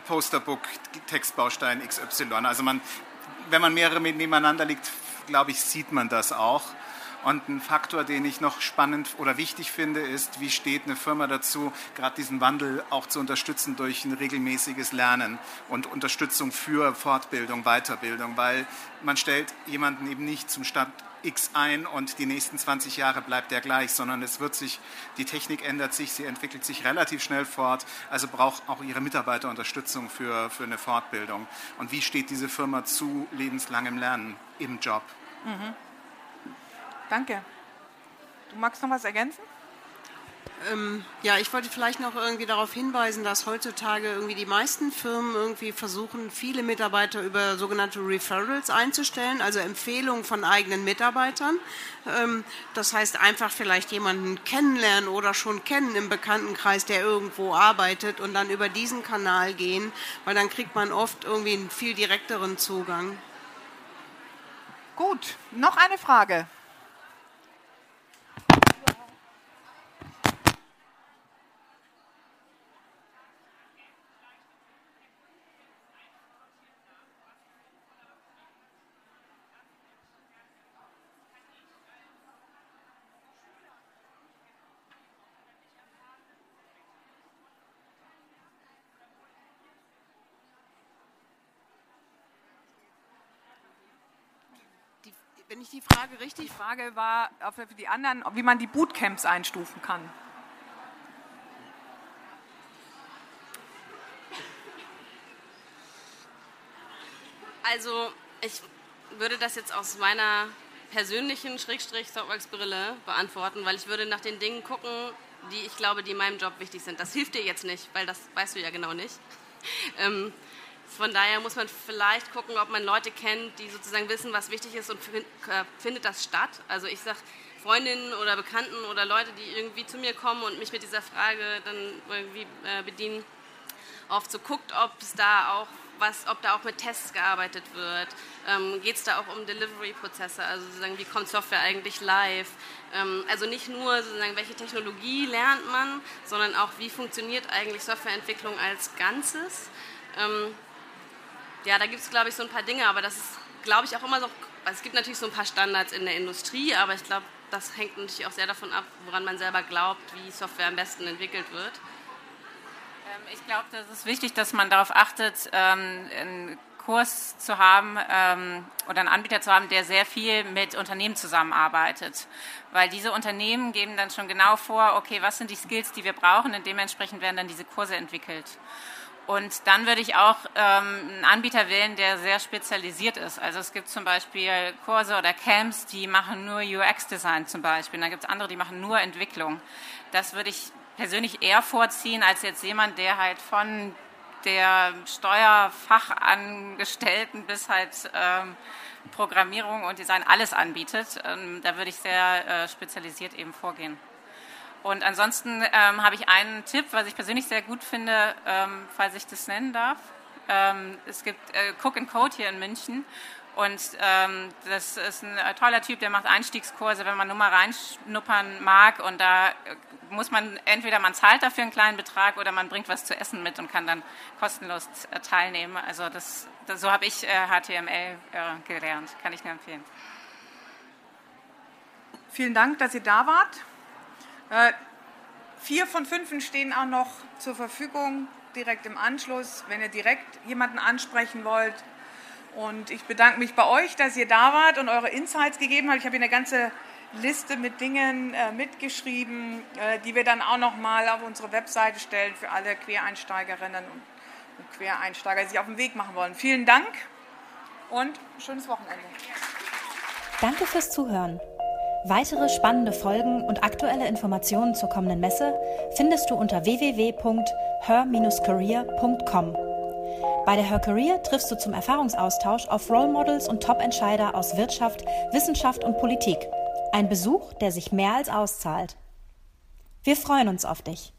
Posterbook Textbaustein XY? Also man, wenn man mehrere nebeneinander liegt, glaube ich, sieht man das auch. Und ein Faktor, den ich noch spannend oder wichtig finde, ist, wie steht eine Firma dazu, gerade diesen Wandel auch zu unterstützen durch ein regelmäßiges Lernen und Unterstützung für Fortbildung, Weiterbildung, weil man stellt jemanden eben nicht zum Stand X ein und die nächsten 20 Jahre bleibt der gleich, sondern es wird sich, die Technik ändert sich, sie entwickelt sich relativ schnell fort, also braucht auch ihre Mitarbeiter Unterstützung für, für eine Fortbildung. Und wie steht diese Firma zu lebenslangem Lernen im Job? Mhm. Danke. Du magst noch was ergänzen? Ähm, ja, ich wollte vielleicht noch irgendwie darauf hinweisen, dass heutzutage irgendwie die meisten Firmen irgendwie versuchen, viele Mitarbeiter über sogenannte Referrals einzustellen, also Empfehlungen von eigenen Mitarbeitern. Ähm, das heißt einfach vielleicht jemanden kennenlernen oder schon kennen im Bekanntenkreis, der irgendwo arbeitet und dann über diesen Kanal gehen, weil dann kriegt man oft irgendwie einen viel direkteren Zugang. Gut, noch eine Frage. Wenn ich die Frage richtig frage, war für die anderen, wie man die Bootcamps einstufen kann. Also ich würde das jetzt aus meiner persönlichen Schrägstrich-Softworks-Brille beantworten, weil ich würde nach den Dingen gucken, die ich glaube, die in meinem Job wichtig sind. Das hilft dir jetzt nicht, weil das weißt du ja genau nicht. Ähm, von daher muss man vielleicht gucken, ob man Leute kennt, die sozusagen wissen, was wichtig ist und äh, findet das statt. Also ich sage Freundinnen oder Bekannten oder Leute, die irgendwie zu mir kommen und mich mit dieser Frage dann irgendwie äh, bedienen, oft so guckt, ob es da auch was, ob da auch mit Tests gearbeitet wird. Ähm, Geht es da auch um Delivery-Prozesse, also sozusagen, wie kommt Software eigentlich live? Ähm, also nicht nur sozusagen, welche Technologie lernt man, sondern auch, wie funktioniert eigentlich Softwareentwicklung als Ganzes. Ähm, ja, da gibt es, glaube ich, so ein paar Dinge, aber das ist, glaube ich, auch immer so, also es gibt natürlich so ein paar Standards in der Industrie, aber ich glaube, das hängt natürlich auch sehr davon ab, woran man selber glaubt, wie Software am besten entwickelt wird. Ähm, ich glaube, das ist wichtig, dass man darauf achtet, ähm, einen Kurs zu haben ähm, oder einen Anbieter zu haben, der sehr viel mit Unternehmen zusammenarbeitet. Weil diese Unternehmen geben dann schon genau vor, okay, was sind die Skills, die wir brauchen und dementsprechend werden dann diese Kurse entwickelt. Und dann würde ich auch ähm, einen Anbieter wählen, der sehr spezialisiert ist. Also es gibt zum Beispiel Kurse oder Camps, die machen nur UX-Design zum Beispiel. Und dann gibt es andere, die machen nur Entwicklung. Das würde ich persönlich eher vorziehen, als jetzt jemand, der halt von der Steuerfachangestellten bis halt ähm, Programmierung und Design alles anbietet. Ähm, da würde ich sehr äh, spezialisiert eben vorgehen. Und ansonsten ähm, habe ich einen Tipp, was ich persönlich sehr gut finde, ähm, falls ich das nennen darf. Ähm, es gibt äh, Cook and Code hier in München und ähm, das ist ein äh, toller Typ, der macht Einstiegskurse, wenn man nur mal reinschnuppern mag. Und da äh, muss man entweder man zahlt dafür einen kleinen Betrag oder man bringt was zu essen mit und kann dann kostenlos äh, teilnehmen. Also das, das so habe ich äh, HTML äh, gelernt, kann ich nur empfehlen. Vielen Dank, dass ihr da wart. Äh, vier von fünf stehen auch noch zur Verfügung direkt im Anschluss. Wenn ihr direkt jemanden ansprechen wollt, Und ich bedanke mich bei euch, dass ihr da wart und eure Insights gegeben habt. Ich habe hier eine ganze Liste mit Dingen äh, mitgeschrieben, äh, die wir dann auch nochmal auf unsere Webseite stellen für alle Quereinsteigerinnen und, und Quereinsteiger, die sich auf den Weg machen wollen. Vielen Dank und schönes Wochenende. Danke fürs Zuhören. Weitere spannende Folgen und aktuelle Informationen zur kommenden Messe findest du unter www.her-career.com. Bei der Her Career triffst du zum Erfahrungsaustausch auf Role Models und Top-Entscheider aus Wirtschaft, Wissenschaft und Politik. Ein Besuch, der sich mehr als auszahlt. Wir freuen uns auf dich.